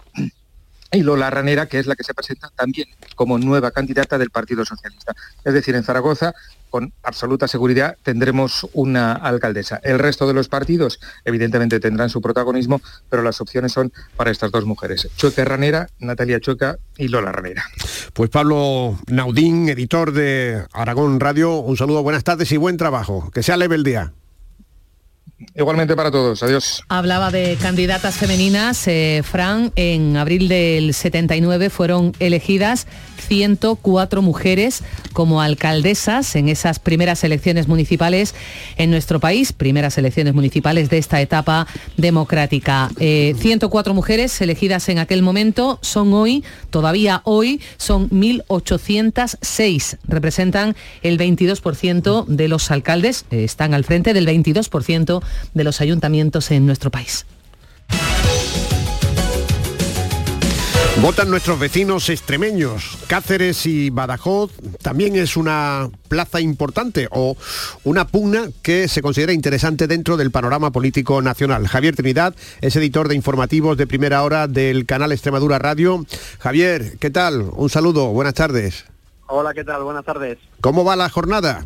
y Lola Ranera, que es la que se presenta también como nueva candidata del Partido Socialista. Es decir, en Zaragoza, con absoluta seguridad, tendremos una alcaldesa. El resto de los partidos, evidentemente, tendrán su protagonismo, pero las opciones son para estas dos mujeres, Chueca Ranera, Natalia Chueca y Lola Ranera. Pues Pablo Naudín, editor de Aragón Radio, un saludo, buenas tardes y buen trabajo. Que sea leve el día. Igualmente para todos, adiós. Hablaba de candidatas femeninas. eh, Fran, en abril del 79 fueron elegidas 104 mujeres como alcaldesas en esas primeras elecciones municipales en nuestro país, primeras elecciones municipales de esta etapa democrática. Eh, 104 mujeres elegidas en aquel momento son hoy, todavía hoy, son 1.806. Representan el 22% de los alcaldes, eh, están al frente del 22% de los ayuntamientos en nuestro país. Votan nuestros vecinos extremeños. Cáceres y Badajoz también es una plaza importante o una pugna que se considera interesante dentro del panorama político nacional. Javier Trinidad es editor de informativos de primera hora del canal Extremadura Radio. Javier, ¿qué tal? Un saludo, buenas tardes. Hola, ¿qué tal? Buenas tardes. ¿Cómo va la jornada?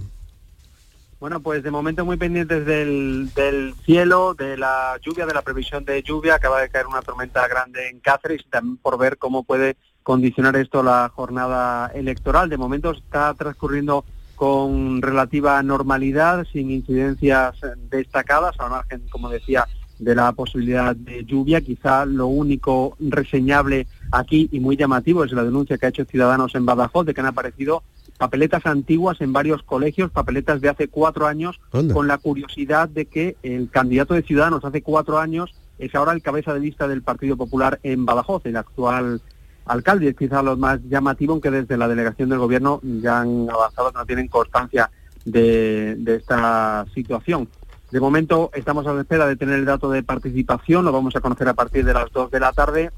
Bueno, pues de momento muy pendientes del, del cielo, de la lluvia, de la previsión de lluvia. Acaba de caer una tormenta grande en Cáceres también por ver cómo puede condicionar esto la jornada electoral. De momento está transcurriendo con relativa normalidad, sin incidencias destacadas, al margen, como decía, de la posibilidad de lluvia. Quizá lo único reseñable aquí y muy llamativo es la denuncia que ha hecho Ciudadanos en Badajoz de que han aparecido papeletas antiguas en varios colegios, papeletas de hace cuatro años, con la curiosidad de que el candidato de Ciudadanos hace cuatro años es ahora el cabeza de lista del Partido Popular en Badajoz, el actual alcalde. Es quizá lo más llamativo, aunque desde la delegación del gobierno ya han avanzado no tienen constancia de, esta situación. De momento estamos a la espera de tener el dato de participación, lo vamos a conocer a partir de las 2 de la tarde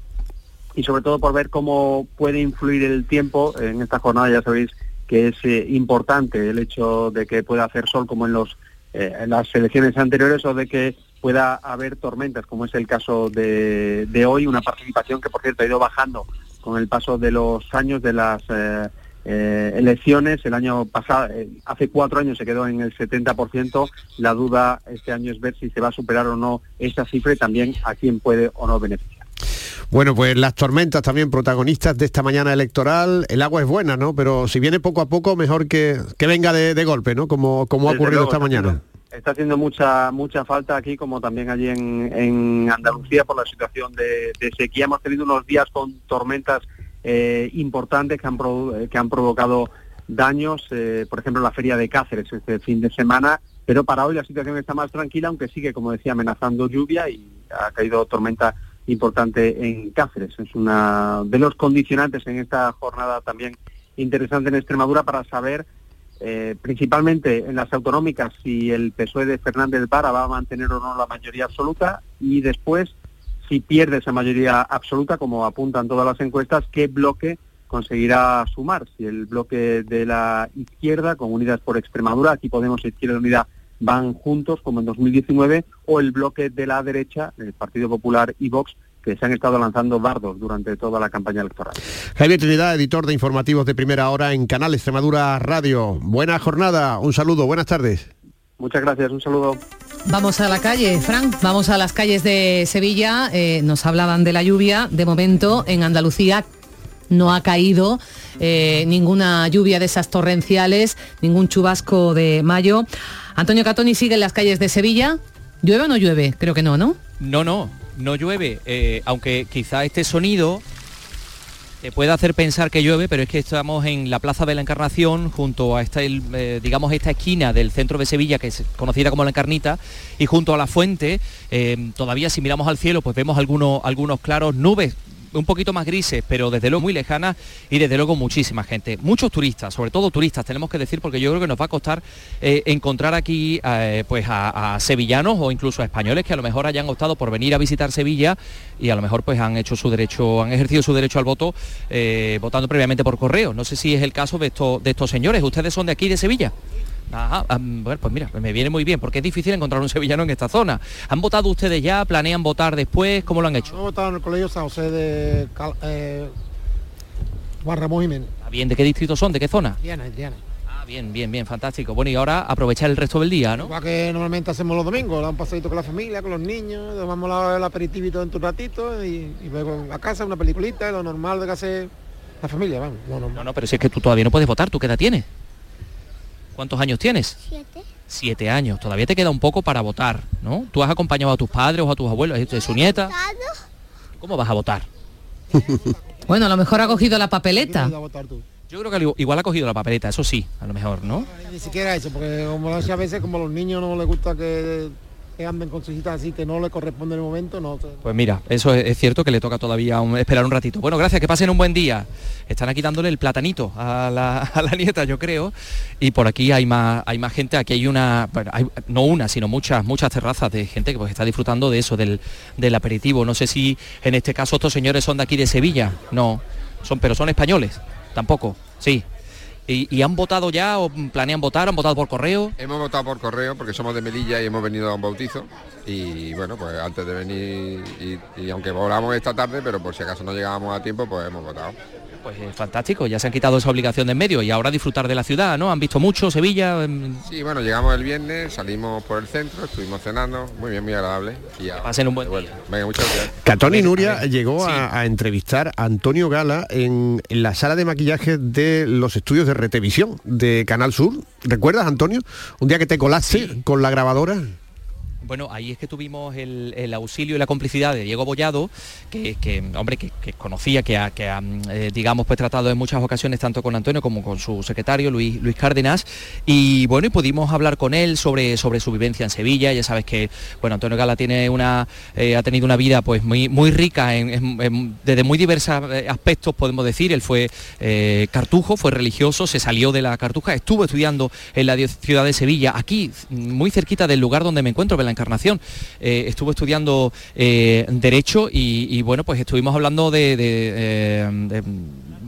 y sobre todo por ver cómo puede influir el tiempo. En esta jornada ya sabéis que es eh, importante el hecho de que pueda hacer sol como en, los, eh, en las elecciones anteriores o de que pueda haber tormentas, como es el caso de hoy, una participación que por cierto ha ido bajando con el paso de los años de las eh, eh, elecciones. El año pasado, eh, hace cuatro años se quedó en el 70%. La duda este año es ver si se va a superar o no esa cifra y también a quién puede o no beneficiar. Bueno, pues las tormentas también protagonistas de esta mañana electoral. El agua es buena, ¿no? Pero si viene poco a poco, mejor que, que venga de, de golpe, ¿no? Como, como ha Desde ocurrido luego, esta mañana. Está haciendo mucha mucha falta aquí, como también allí en, en Andalucía, por la situación de, sequía. Hemos tenido unos días con tormentas eh, importantes que han, que han provocado daños, eh, por ejemplo, la feria de Cáceres este fin de semana, pero para hoy la situación está más tranquila, aunque sigue, como decía, amenazando lluvia y ha caído tormenta importante en Cáceres. Es una de los condicionantes en esta jornada también interesante en Extremadura para saber eh, principalmente en las autonómicas si el PSOE de Fernández Vara va a mantener o no la mayoría absoluta y después si pierde esa mayoría absoluta, como apuntan todas las encuestas, qué bloque conseguirá sumar. Si el bloque de la izquierda, con Unidas por Extremadura, aquí Podemos e Izquierda Unida van juntos como en 2019, o el bloque de la derecha, el Partido Popular y Vox, que se han estado lanzando bardos durante toda la campaña electoral. Javier Trinidad, editor de informativos de primera hora en Canal Extremadura Radio. Buena jornada, un saludo, buenas tardes. Muchas gracias, un saludo. Vamos a la calle, Frank, vamos a las calles de Sevilla. Eh, nos hablaban de la lluvia. De momento, en Andalucía no ha caído eh, ninguna lluvia de esas torrenciales, ningún chubasco de mayo. Antonio Catoni sigue en las calles de Sevilla. ¿Llueve o no llueve? Creo que no, ¿no? No, no, no llueve, eh, aunque quizá este sonido te puede hacer pensar que llueve, pero es que estamos en la Plaza de la Encarnación, junto a esta, eh, digamos, esta esquina del centro de Sevilla, que es conocida como la Encarnita, y junto a la fuente, eh, todavía si miramos al cielo, pues vemos algunos claros nubes un poquito más grises, pero desde luego muy lejanas y desde luego muchísima gente. Muchos turistas, sobre todo turistas, tenemos que decir, porque yo creo que nos va a costar eh, encontrar aquí eh, pues a, sevillanos o incluso a españoles que a lo mejor hayan optado por venir a visitar Sevilla y a lo mejor pues han hecho su derecho, han ejercido su derecho al voto eh, votando previamente por correo. No sé si es el caso de, de estos señores. ¿Ustedes son de aquí, de Sevilla? Ajá, bueno, pues mira, me viene muy bien, porque es difícil encontrar un sevillano en esta zona. ¿Han votado ustedes ya? ¿Planean votar después? ¿Cómo lo han hecho? Estado en el colegio San José de Cal- eh, Juan Ramón Jiménez. Ah, Bien, ¿de qué distrito son? ¿De qué zona? Diana, Diana. Ah, bien, bien, bien, fantástico. Bueno, y ahora aprovechar el resto del día, ¿no? Igual que normalmente hacemos los domingos, da un pasadito con la familia, con los niños, tomamos la- el aperitivito dentro un ratito y, y luego a casa una peliculita, lo normal de que hace la familia, vamos. lo normal. No, no, pero si es que tú todavía no puedes votar, ¿tú qué edad tienes? ¿Cuántos años tienes? Siete. Siete años, todavía te queda un poco para votar, ¿no? ¿Tú has acompañado a tus padres o a tus abuelos? ¿Es es su nieta? ¿Cómo vas a votar? (laughs) Bueno, a lo mejor ha cogido la papeleta. Yo creo que al- igual ha cogido la papeleta, eso sí, a lo mejor, ¿no? Ni siquiera eso, porque como muchas veces como a los niños no les gusta que, que anden con cositas así que no les corresponde el momento, no. Pues mira, eso es, cierto que le toca todavía un- esperar un ratito. Bueno, gracias, que pasen un buen día. Están aquí dándole el platanito a la, (laughs) a la nieta, yo creo. Y por aquí hay más, hay más gente. Aquí hay una, no una, sino muchas, muchas terrazas de gente que pues, está disfrutando de eso, del, del aperitivo. No sé si en este caso estos señores son de aquí de Sevilla. No, son, pero son españoles. Tampoco, sí. ¿Y, han votado ya o planean votar? ¿Han votado por correo? Hemos votado por correo porque somos de Melilla y hemos venido a un bautizo. Y bueno, pues antes de venir, y, y aunque volamos esta tarde, pero por si acaso no llegábamos a tiempo, pues hemos votado. Pues eh, fantástico, ya se han quitado esa obligación de en medio y ahora disfrutar de la ciudad, ¿no? Han visto mucho Sevilla. em, Sí, bueno, llegamos el viernes, salimos por el centro, estuvimos cenando, muy bien, muy agradable. Y ya, Pasen un buen día. Venga, muchas gracias. Nuria llegó a, a entrevistar a Antonio Gala en, en la sala de maquillaje de los estudios de Retevisión de Canal Sur. ¿Recuerdas, Antonio? Un día que te colaste con la grabadora. Bueno, ahí es que tuvimos el, el auxilio y la complicidad de Diego Bollado, que, que, hombre, que, conocía, que ha, que ha, eh, digamos, pues tratado en muchas ocasiones tanto con Antonio como con su secretario, Luis, Luis Cárdenas, y bueno, y pudimos hablar con él sobre, sobre su vivencia en Sevilla. Ya sabes que, bueno, Antonio Gala tiene una, eh, ha tenido una vida pues muy, muy rica en, desde muy diversos eh, aspectos, podemos decir. Él fue cartujo, fue religioso, se salió de la cartuja, estuvo estudiando en la ciudad de Sevilla, aquí, muy cerquita del lugar donde me encuentro, Encarnación. Eh, estuvo estudiando eh, Derecho y, bueno, pues estuvimos hablando de, eh, de,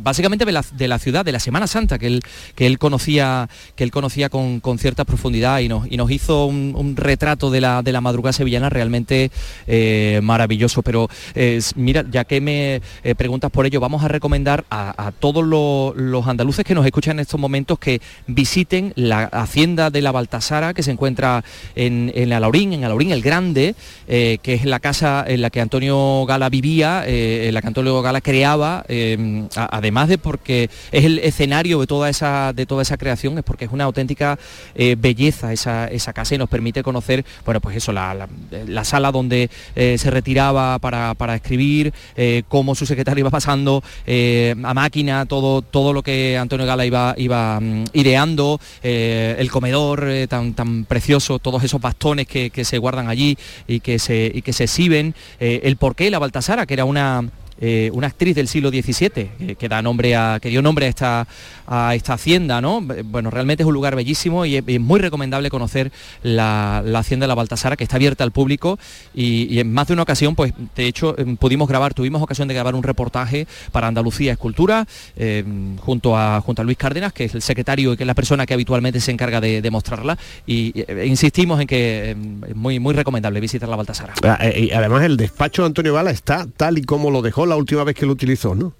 básicamente de la, ciudad, de la Semana Santa, que él, que él conocía, que él conocía con, con cierta profundidad y nos, y nos hizo un, retrato de la, de la madrugada sevillana realmente eh, maravilloso. Pero eh, mira, ya que me eh, preguntas por ello, vamos a recomendar a, todos lo- los andaluces que nos escuchan en estos momentos que visiten la hacienda de la Baltasara, que se encuentra en, en Alaurín, en Alaurín el Grande, que es la casa en la que Antonio Gala vivía, en la que Antonio Gala creaba, eh, a- además de porque es el escenario de toda esa, de toda esa creación, es porque es una auténtica eh, belleza esa, esa casa y nos permite conocer, bueno, pues eso, la, la- la sala donde eh, se retiraba para, para escribir, eh, cómo su secretario iba pasando a máquina, todo, todo lo que Antonio Gala iba, iba mm, ideando, el comedor tan, tan precioso, todos esos bastones que, que se guardan allí y que se, y que se exhiben, el porqué la Baltasara, que era una eh, una actriz del siglo XVII que, que da nombre a, que dio nombre a esta, a esta hacienda, ¿no? Eh, Bueno, realmente es un lugar bellísimo y es, muy recomendable conocer la, la hacienda de la Baltasara, que está abierta al público y, en más de una ocasión, pues de hecho em, pudimos grabar, tuvimos ocasión de grabar un reportaje para Andalucía Escultura eh, junto, a, junto a Luis Cárdenas, que es el secretario y que es la persona que habitualmente se encarga de, de mostrarla y eh, insistimos en que em, es muy, muy recomendable visitar la Baltasara. Ah, eh, además el despacho de Antonio Gala está tal y como lo dejó última vez que lo utilizó, ¿no?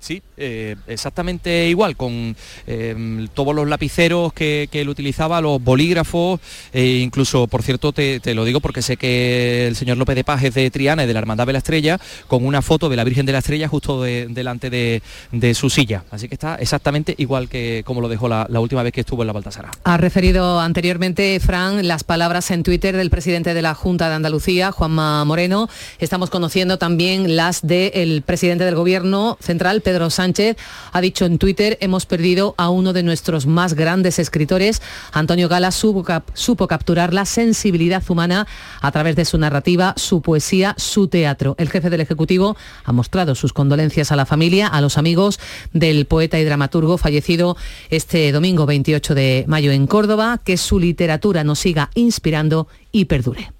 Sí, eh, exactamente igual, con eh, todos los lapiceros que, que él utilizaba, los bolígrafos, e incluso, por cierto, te, lo digo porque sé que el señor López de Paz es de Triana y de la Hermandad de la Estrella, con una foto de la Virgen de la Estrella justo de- delante de, de su silla. Así que está exactamente igual que como lo dejó la, última vez que estuvo en la Baltasara. Ha referido anteriormente, Fran, las palabras en Twitter del presidente de la Junta de Andalucía, Juanma Moreno. Estamos conociendo también las del presidente del Gobierno Central, Pedro Sánchez. Ha dicho en Twitter, hemos perdido a uno de nuestros más grandes escritores. Antonio Gala supo, supo capturar la sensibilidad humana a través de su narrativa, su poesía, su teatro. El jefe del Ejecutivo ha mostrado sus condolencias a la familia, a los amigos del poeta y dramaturgo fallecido este domingo 28 de mayo en Córdoba. Que su literatura nos siga inspirando y perdure.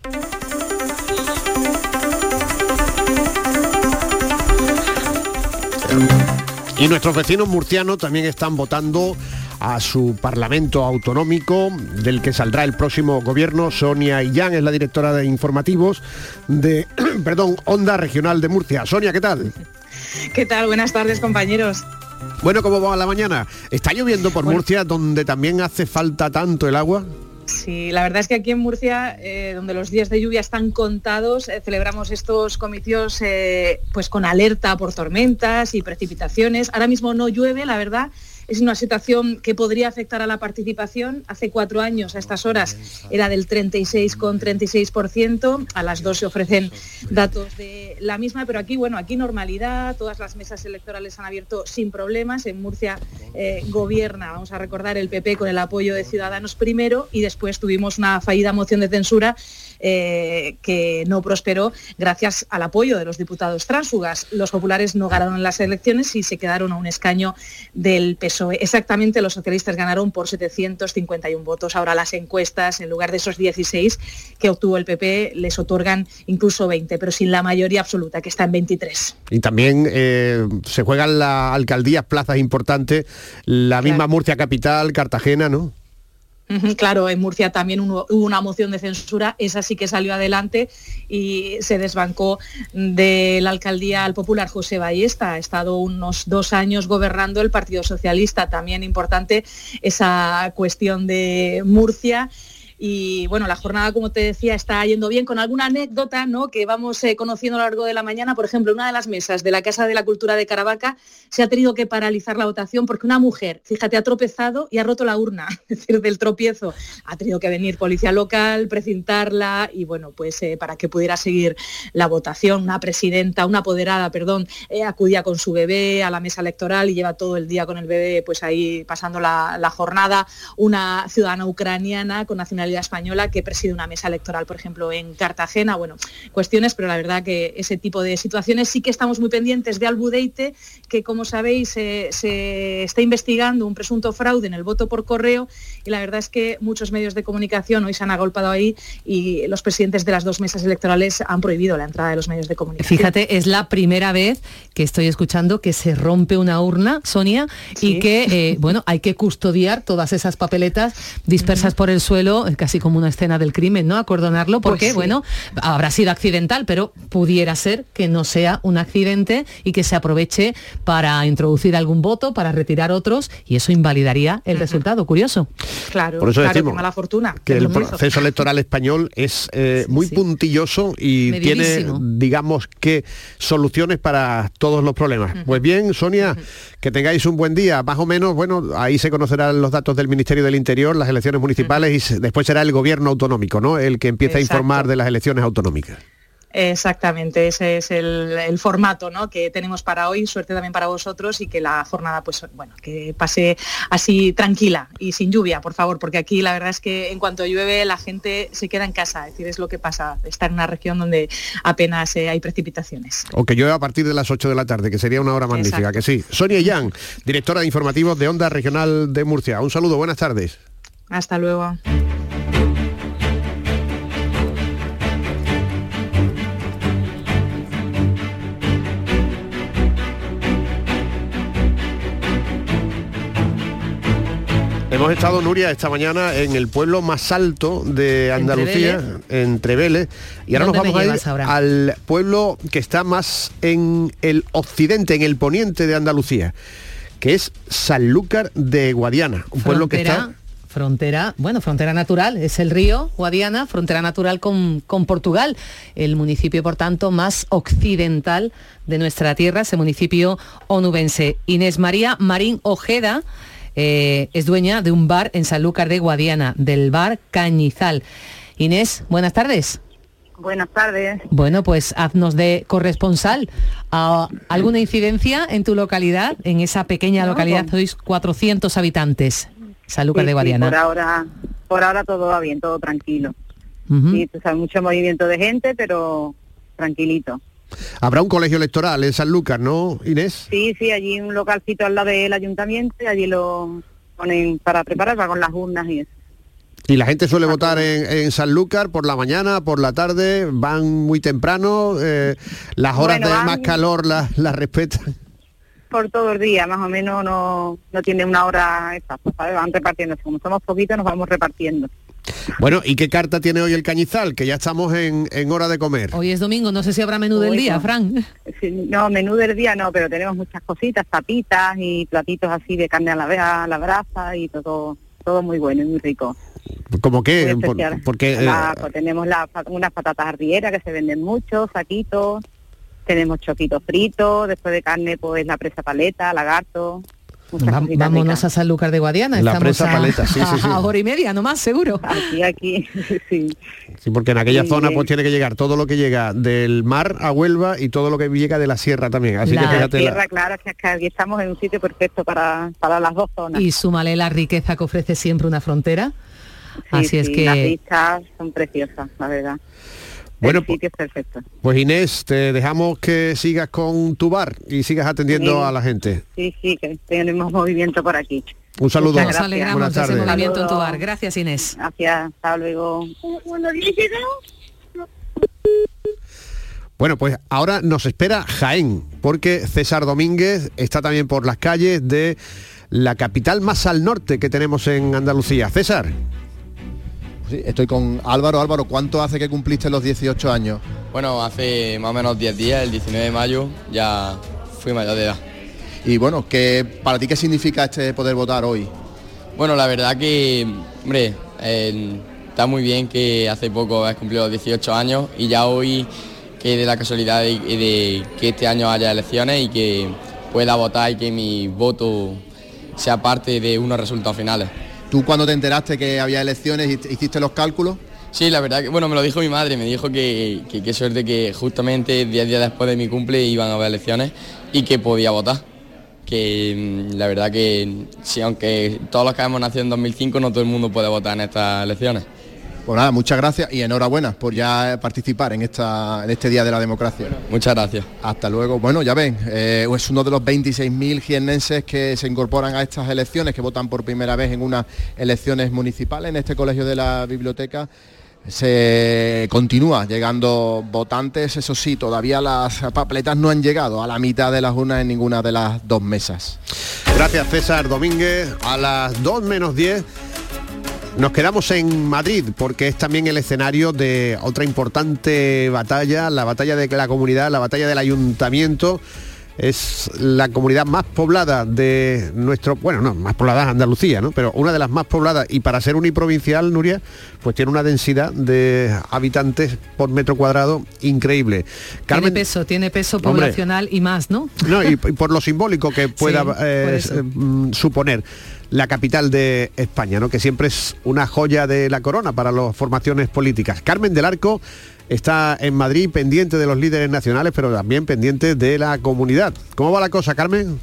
Y nuestros vecinos murcianos también están votando a su Parlamento Autonómico, del que saldrá el próximo gobierno. Sonia Illán es la directora de informativos de, (clears throat) perdón, Onda Regional de Murcia. Sonia, ¿qué tal? ¿Qué tal? Buenas tardes, compañeros. Bueno, ¿cómo va la mañana? ¿Está lloviendo por Murcia, donde también hace falta tanto el agua? Sí, la verdad es que aquí en Murcia, eh, donde los días de lluvia están contados, eh, celebramos estos comicios eh, pues con alerta por tormentas y precipitaciones. Ahora mismo no llueve, la verdad. Es una situación que podría afectar a la participación. Hace cuatro años, a estas horas, era del 36,36%. A las dos se ofrecen datos de la misma, pero aquí, bueno, aquí normalidad. Todas las mesas electorales han abierto sin problemas. En Murcia eh, gobierna, vamos a recordar, el PP con el apoyo de Ciudadanos primero y después tuvimos una fallida moción de censura eh, que no prosperó gracias al apoyo de los diputados tránsfugas. Los populares no ganaron las elecciones y se quedaron a un escaño del PSOE. Exactamente, los socialistas ganaron por 751 votos. Ahora las encuestas, en lugar de esos 16 que obtuvo el PP, les otorgan incluso 20, pero sin la mayoría absoluta, que está en 23. Y también eh, se juegan las alcaldías, plazas importantes, la misma Murcia capital, Cartagena, ¿no? Claro, en Murcia también hubo una moción de censura, esa sí que salió adelante y se desbancó de la alcaldía al popular José Ballesta. Ha estado unos dos años gobernando el Partido Socialista. También importante esa cuestión de Murcia. Y bueno, la jornada, como te decía, está yendo bien con alguna anécdota ¿no? que vamos eh, conociendo a lo largo de la mañana. Por ejemplo, una de las mesas de la Casa de la Cultura de Caravaca se ha tenido que paralizar la votación porque una mujer, fíjate, ha tropezado y ha roto la urna, (laughs) es decir, del tropiezo. Ha tenido que venir policía local, precintarla y bueno, pues eh, para que pudiera seguir la votación. Una presidenta, una apoderada, perdón, eh, acudía con su bebé a la mesa electoral y lleva todo el día con el bebé pues ahí pasando la, la jornada. Una ciudadana ucraniana con nacionalidad española que preside una mesa electoral, por ejemplo, en Cartagena. Bueno, cuestiones, pero la verdad que ese tipo de situaciones sí que estamos muy pendientes de Albudeite, que como sabéis eh, se está investigando un presunto fraude en el voto por correo y la verdad es que muchos medios de comunicación hoy se han agolpado ahí y los presidentes de las dos mesas electorales han prohibido la entrada de los medios de comunicación. Fíjate, es la primera vez que estoy escuchando que se rompe una urna, Sonia, y que, eh, bueno, hay que custodiar todas esas papeletas dispersas por el suelo, eh, casi como una escena del crimen, ¿no? Acordonarlo, porque, Pues sí. bueno, habrá sido accidental, pero pudiera ser que no sea un accidente y que se aproveche para introducir algún voto, para retirar otros, y eso invalidaría el resultado. Curioso. Claro, Por eso claro, decimos mala fortuna. que el proceso electoral español es eh, muy puntilloso y tiene, digamos que, soluciones para todos los problemas. Pues bien, Sonia, que tengáis un buen día. Más o menos, bueno, ahí se conocerán los datos del Ministerio del Interior, las elecciones municipales y se- después será el gobierno autonómico, ¿no? El que empieza a informar de las elecciones autonómicas. Exactamente, ese es el, el formato ¿no? que tenemos para hoy, suerte también para vosotros y que la jornada pues bueno, que pase así tranquila y sin lluvia, por favor, porque aquí la verdad es que en cuanto llueve la gente se queda en casa, es decir, es lo que pasa, estar en una región donde apenas eh, hay precipitaciones. O que llueva a partir de las 8 de la tarde, que sería una hora magnífica, Exacto. que sí. Sonia Yang, directora de informativos de Onda Regional de Murcia. Un saludo, buenas tardes. Hasta luego. Hemos estado, Nuria, esta mañana en el pueblo más alto de Andalucía, en Trevele, y ahora nos ¿Dónde me vamos a ir ahora? al pueblo que está más en el occidente, en el poniente de Andalucía, que es Sanlúcar de Guadiana, un pueblo que Frontera, está... Frontera, bueno, frontera natural, es el río Guadiana, frontera natural con, con Portugal, el municipio, por tanto, más occidental de nuestra tierra, ese municipio onubense. Inés María Marín Ojeda eh, es dueña de un bar en Sanlúcar de Guadiana, del bar Cañizal. Inés, buenas tardes. Buenas tardes. Bueno, pues haznos de corresponsal. Ah, ¿Alguna incidencia en tu localidad? En esa pequeña No, localidad con- sois 400 habitantes. Sanlúcar Sí, de sí, Guadiana. por ahora, por ahora todo va bien, todo tranquilo. Sí, tú sabes, mucho movimiento de gente, pero tranquilito. Habrá un colegio electoral en Sanlúcar, ¿no, Inés? Sí, sí, allí un localcito al lado del ayuntamiento y allí lo ponen para preparar para con las urnas y eso. Y la gente suele votar en, en Sanlúcar por la mañana, por la tarde, van muy temprano, eh, las horas Bueno, de más calor las, las respetan. Por todo el día, más o menos no, no tiene una hora exacta, ¿sabes? Van repartiendo. Como somos poquitos, nos vamos repartiendo. Bueno, ¿y qué carta tiene hoy el Cañizal? Que ya estamos en, en hora de comer. Hoy es domingo, no sé si habrá menú del día, no. Fran. Sí, No, menú del día no, pero tenemos muchas cositas, tapitas y platitos así de carne a la, a la brasa y todo todo muy bueno y muy rico. ¿Cómo qué? Por- porque eh, La- pues tenemos la- unas patatas arrieras que se venden mucho, saquitos, tenemos choquitos fritos, después de carne pues la presa paleta, lagarto, vámonos ricas. a Sanlúcar de Guadiana. La Estamos presa a, paleta, sí, sí, (laughs) sí. a hora y media, nomás, seguro. Aquí, aquí, (laughs) sí. sí, porque en aquella zona bien. pues tiene que llegar todo lo que llega del mar a Huelva y todo lo que llega de la sierra también. Así La que La fíjate la- tierra, claro, que acá- aquí estamos en un sitio perfecto para, para las dos zonas. Y súmale la riqueza que ofrece siempre una frontera. Sí, Así es sí, Las que vistas son preciosas, la verdad. Bueno, El sitio es perfecto. Pues Inés, te dejamos que sigas con tu bar y sigas atendiendo Sí. a la gente. Sí, sí, que tenemos movimiento por aquí. Un saludo. Muchas nos gracias. alegramos Buenas de ese movimiento en tu bar. Gracias, Inés. Gracias, hasta luego. Bueno, pues ahora nos espera Jaén, porque César Domínguez está también por las calles de la capital más al norte que tenemos en Andalucía. César. Sí, estoy con Álvaro. Álvaro, ¿cuánto hace que cumpliste los 18 años? Bueno, hace más o menos 10 días, el 19 de mayo, ya fui mayor de edad. Y bueno, ¿qué, ¿para ti qué significa este poder votar hoy? Bueno, la verdad que, hombre, eh, está muy bien que hace poco has cumplido los 18 años y ya hoy que de la casualidad de, de que este año haya elecciones y que pueda votar y que mi voto sea parte de unos resultados finales. ¿Tú cuando te enteraste que había elecciones hiciste los cálculos? Sí, la verdad que, bueno, me lo dijo mi madre, me dijo que que- qué suerte que justamente 10 días después de mi cumple iban a haber elecciones y que podía votar. Que mm, la verdad que, sí, aunque todos los que hemos nacido en 2005, no todo el mundo puede votar en estas elecciones. Pues nada, muchas gracias y enhorabuena por ya participar en, esta, en este Día de la Democracia. muchas gracias. Hasta luego. Bueno, ya ven, eh, es uno de los 26.000 jiennenses que se incorporan a estas elecciones, que votan por primera vez en unas elecciones municipales en este colegio de la biblioteca. Se continúa llegando votantes, eso sí, todavía las papeletas no han llegado a la mitad de las urnas en ninguna de las dos mesas. Gracias César Domínguez. A las 2 menos 10 nos quedamos en Madrid porque es también el escenario de otra importante batalla, la batalla de la comunidad, la batalla del ayuntamiento. Es la comunidad más poblada de nuestro, bueno, no, más poblada es Andalucía, ¿no? Pero una de las más pobladas y para ser uniprovincial, Nuria, pues tiene una densidad de habitantes por metro cuadrado increíble. Tiene peso, tiene peso Hombre. poblacional y más, ¿no? No, y, y por lo simbólico que pueda (laughs) eh, eh, mm, suponer la capital de España, ¿no? que siempre es una joya de la corona para las formaciones políticas. Carmen del Arco está en Madrid pendiente de los líderes nacionales, pero también pendiente de la comunidad. ¿Cómo va la cosa, Carmen?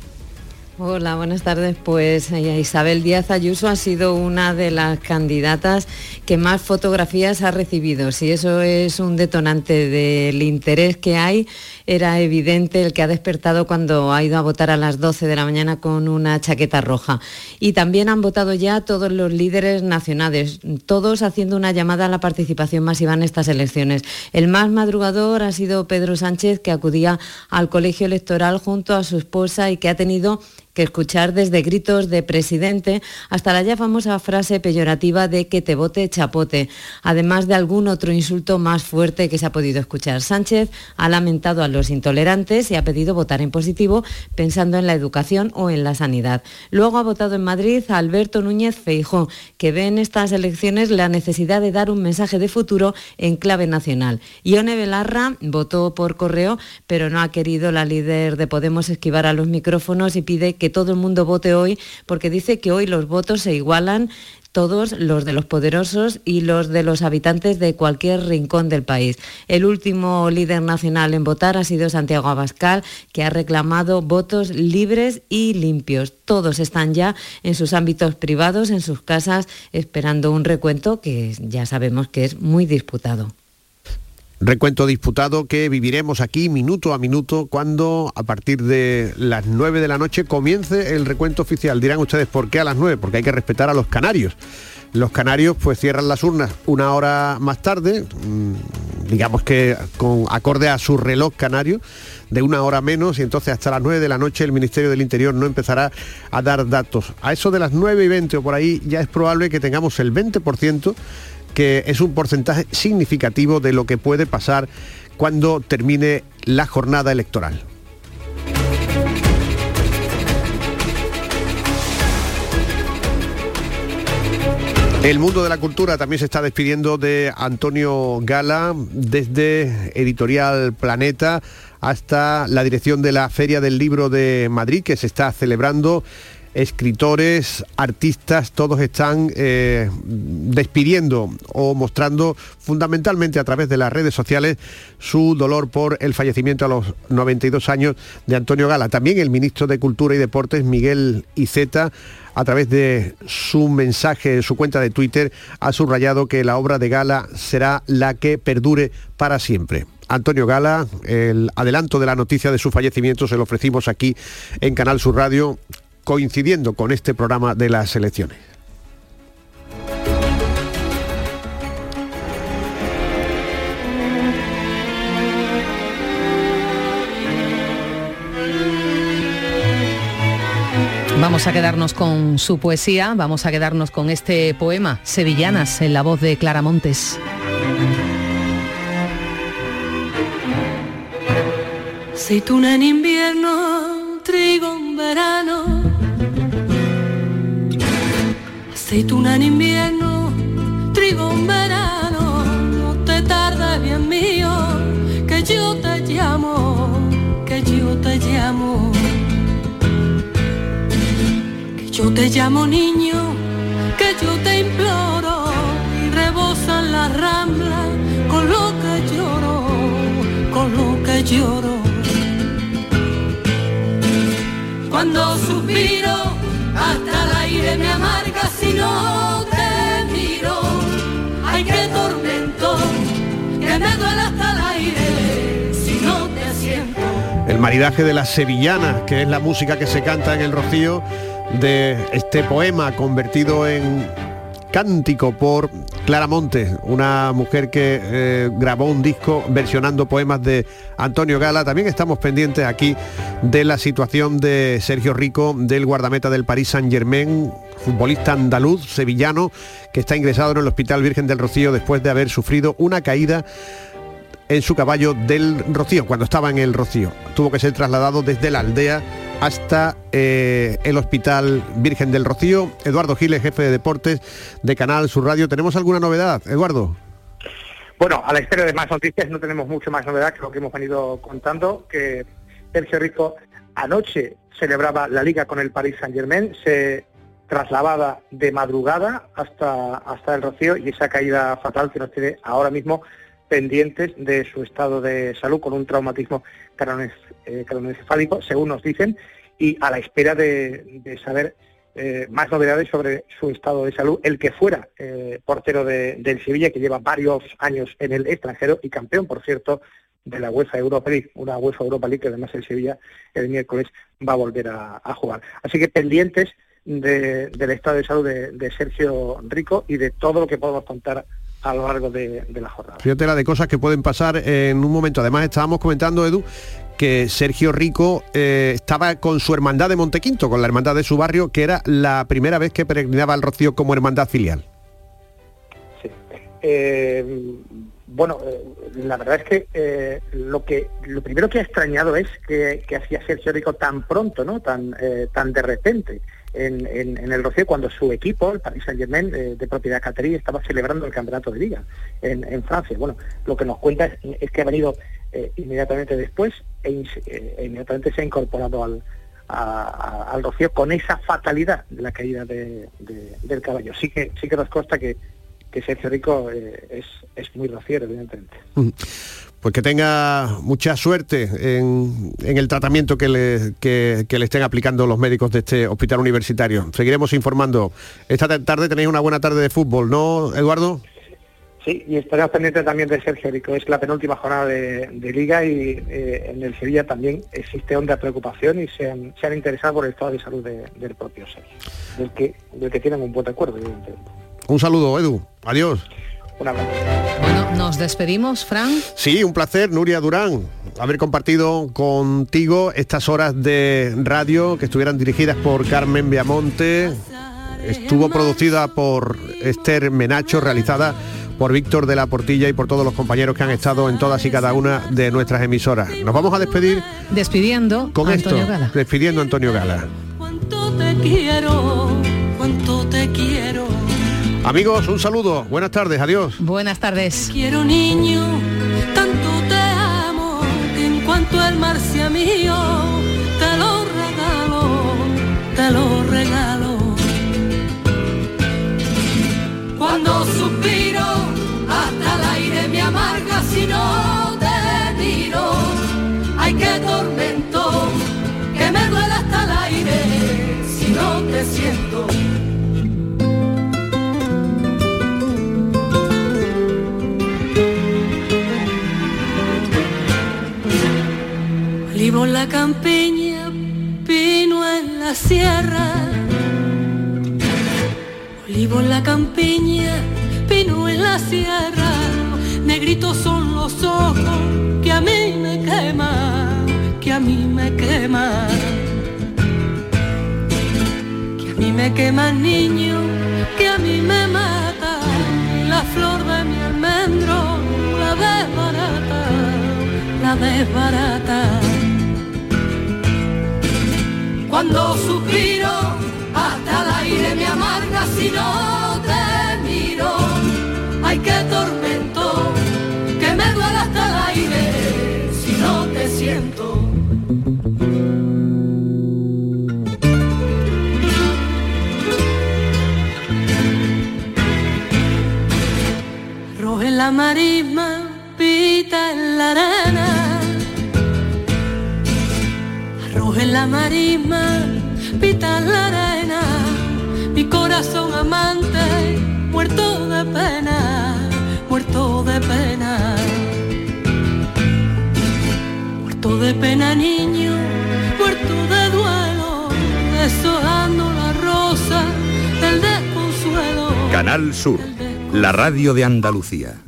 Hola, buenas tardes. Pues eh, Isabel Díaz Ayuso ha sido una de las candidatas que más fotografías ha recibido. Si eso es un detonante del interés que hay, era evidente el que ha despertado cuando ha ido a votar a las 12 de la mañana con una chaqueta roja. Y también han votado ya todos los líderes nacionales, todos haciendo una llamada a la participación masiva en estas elecciones. El más madrugador ha sido Pedro Sánchez, que acudía al colegio electoral junto a su esposa y que ha tenido que escuchar desde gritos de presidente hasta la ya famosa frase peyorativa de que te vote chapote, además de algún otro insulto más fuerte que se ha podido escuchar. Sánchez ha lamentado a los intolerantes y ha pedido votar en positivo pensando en la educación o en la sanidad. Luego ha votado en Madrid Alberto Núñez Feijó, que ve en estas elecciones la necesidad de dar un mensaje de futuro en clave nacional. Ione Belarra votó por correo, pero no ha querido la líder de Podemos esquivar a los micrófonos y pide que todo el mundo vote hoy porque dice que hoy los votos se igualan todos los de los poderosos y los de los habitantes de cualquier rincón del país. El último líder nacional en votar ha sido Santiago Abascal, que ha reclamado votos libres y limpios. Todos están ya en sus ámbitos privados, en sus casas, esperando un recuento que ya sabemos que es muy disputado. Recuento disputado que viviremos aquí minuto a minuto cuando a partir de las 9 de la noche comience el recuento oficial. Dirán ustedes por qué a las 9, porque hay que respetar a los canarios. Los canarios pues cierran las urnas una hora más tarde, mm, digamos que con acorde a su reloj canario, de una hora menos y entonces hasta las 9 de la noche el Ministerio del Interior no empezará a dar datos. A eso de las 9 y 20 o por ahí ya es probable que tengamos el 20% que es un porcentaje significativo de lo que puede pasar cuando termine la jornada electoral. El mundo de la cultura también se está despidiendo de Antonio Gala desde Editorial Planeta hasta la dirección de la Feria del Libro de Madrid que se está celebrando escritores, artistas, todos están eh, despidiendo o mostrando fundamentalmente a través de las redes sociales su dolor por el fallecimiento a los 92 años de Antonio Gala. También el ministro de Cultura y Deportes, Miguel Iceta, a través de su mensaje, su cuenta de Twitter, ha subrayado que la obra de Gala será la que perdure para siempre. Antonio Gala, el adelanto de la noticia de su fallecimiento se lo ofrecimos aquí en Canal Sur Radio coincidiendo con este programa de las elecciones. Vamos a quedarnos con su poesía, vamos a quedarnos con este poema, Sevillanas, en la voz de Clara Montes. Aceituna en invierno, trigo en verano Aceituna en invierno, trigo en verano. No te tardes, bien mío, que yo te llamo, que yo te llamo. Que yo te llamo niño, que yo te imploro. Y rebosan las ramblas con lo que lloro, con lo que lloro. Cuando suspiro, Maridaje de las sevillanas, que es la música que se canta en el Rocío de este poema convertido en cántico por Clara Montes, una mujer que eh, grabó un disco versionando poemas de Antonio Gala. También estamos pendientes aquí de la situación de Sergio Rico, del guardameta del París Saint Germain, futbolista andaluz, sevillano, que está ingresado en el Hospital Virgen del Rocío después de haber sufrido una caída en su caballo del Rocío, cuando estaba en el Rocío. Tuvo que ser trasladado desde la aldea hasta eh, el Hospital Virgen del Rocío. Eduardo Giles, jefe de deportes de Canal Sur Radio. ¿Tenemos alguna novedad, Eduardo? Bueno, a la espera de más noticias no tenemos mucho más novedad que lo que hemos venido contando, que Sergio Rico anoche celebraba la liga con el Paris Saint Germain, se trasladaba de madrugada hasta, hasta el Rocío y esa caída fatal que nos tiene ahora mismo pendientes de su estado de salud con un traumatismo craneoencefálico, eh, según nos dicen, y a la espera de, saber eh, más novedades sobre su estado de salud, el que fuera eh, portero de- del Sevilla, que lleva varios años en el extranjero y campeón, por cierto, de la UEFA Europa League, una UEFA Europa League que además el Sevilla el miércoles va a volver a, a jugar. Así que pendientes de- del estado de salud de, de Sergio Rico y de todo lo que podemos contar a lo largo de, de la jornada. Fíjate la de cosas que pueden pasar en un momento. Además, estábamos comentando, Edu, que Sergio Rico eh, estaba con su hermandad de Montequinto, con la hermandad de su barrio, que era la primera vez que peregrinaba al Rocío como hermandad filial. Eh, bueno, eh, la verdad es que lo que lo primero que ha extrañado es que, que hacía Sergio Rico tan pronto, ¿no? Tan tan de repente en, el Rocío cuando su equipo, el Paris Saint Germain de, de propiedad catarí, estaba celebrando el campeonato de liga en, Francia. Bueno, lo que nos cuenta es, que ha venido eh, inmediatamente después e, eh, inmediatamente se ha incorporado al al Rocío con esa fatalidad de la caída de- de- del caballo. Sí que sí que nos consta que, que Sergio Rico eh, es, es muy rociero, evidentemente. Pues que tenga mucha suerte en, en el tratamiento que le, que- que le estén aplicando los médicos de este hospital universitario. Seguiremos informando. Esta tarde tenéis una buena tarde de fútbol, ¿no, Eduardo? Sí, y estaremos pendientes también de Sergio Rico. Es la penúltima jornada de, de liga y eh, en el Sevilla también existe honda preocupación y se han, se han interesado por el estado de salud de- del propio Sergio, del que, del que tienen un buen recuerdo, evidentemente. Un saludo, Edu. Adiós. Un abrazo. Bueno, nos despedimos, Fran. Sí, un placer, Nuria Durán, haber compartido contigo estas horas de radio que estuvieran dirigidas por Carmen Viamonte. Estuvo producida por Esther Menacho, realizada por Víctor de la Portilla y por todos los compañeros que han estado en todas y cada una de nuestras emisoras. Nos vamos a despedir Despidiendo con a Antonio esto, Gala. despidiendo a Antonio Gala. Cuánto te quiero, cuánto te quiero. Amigos, un saludo, buenas tardes, adiós. Buenas tardes. Quiero niño, tanto te amo, que en cuanto el mar sea mío, te lo regalo, te lo regalo. Cuando suspiro, hasta el aire me amarga si no te miro. Ay, qué tormento, la campiña, pino en la sierra. Olivo en la campiña, pino en la sierra. Negritos son los ojos que a mí me queman, que a mí me queman. mí me quema el niño que a mí me mata. La flor de mi almendro la desbarata, la desbarata. Cuando suspiro hasta el aire me amarga si no te miro. Ay, qué tormento, que me duele hasta el aire si no te siento. En la marisma, pita en la arena. Marisma, pita en la arena. Mi corazón amante, muerto de pena, muerto de pena. Muerto de pena niño, muerto de duelo, deshojando la rosa del desconsuelo. Canal Sur, la radio de Andalucía.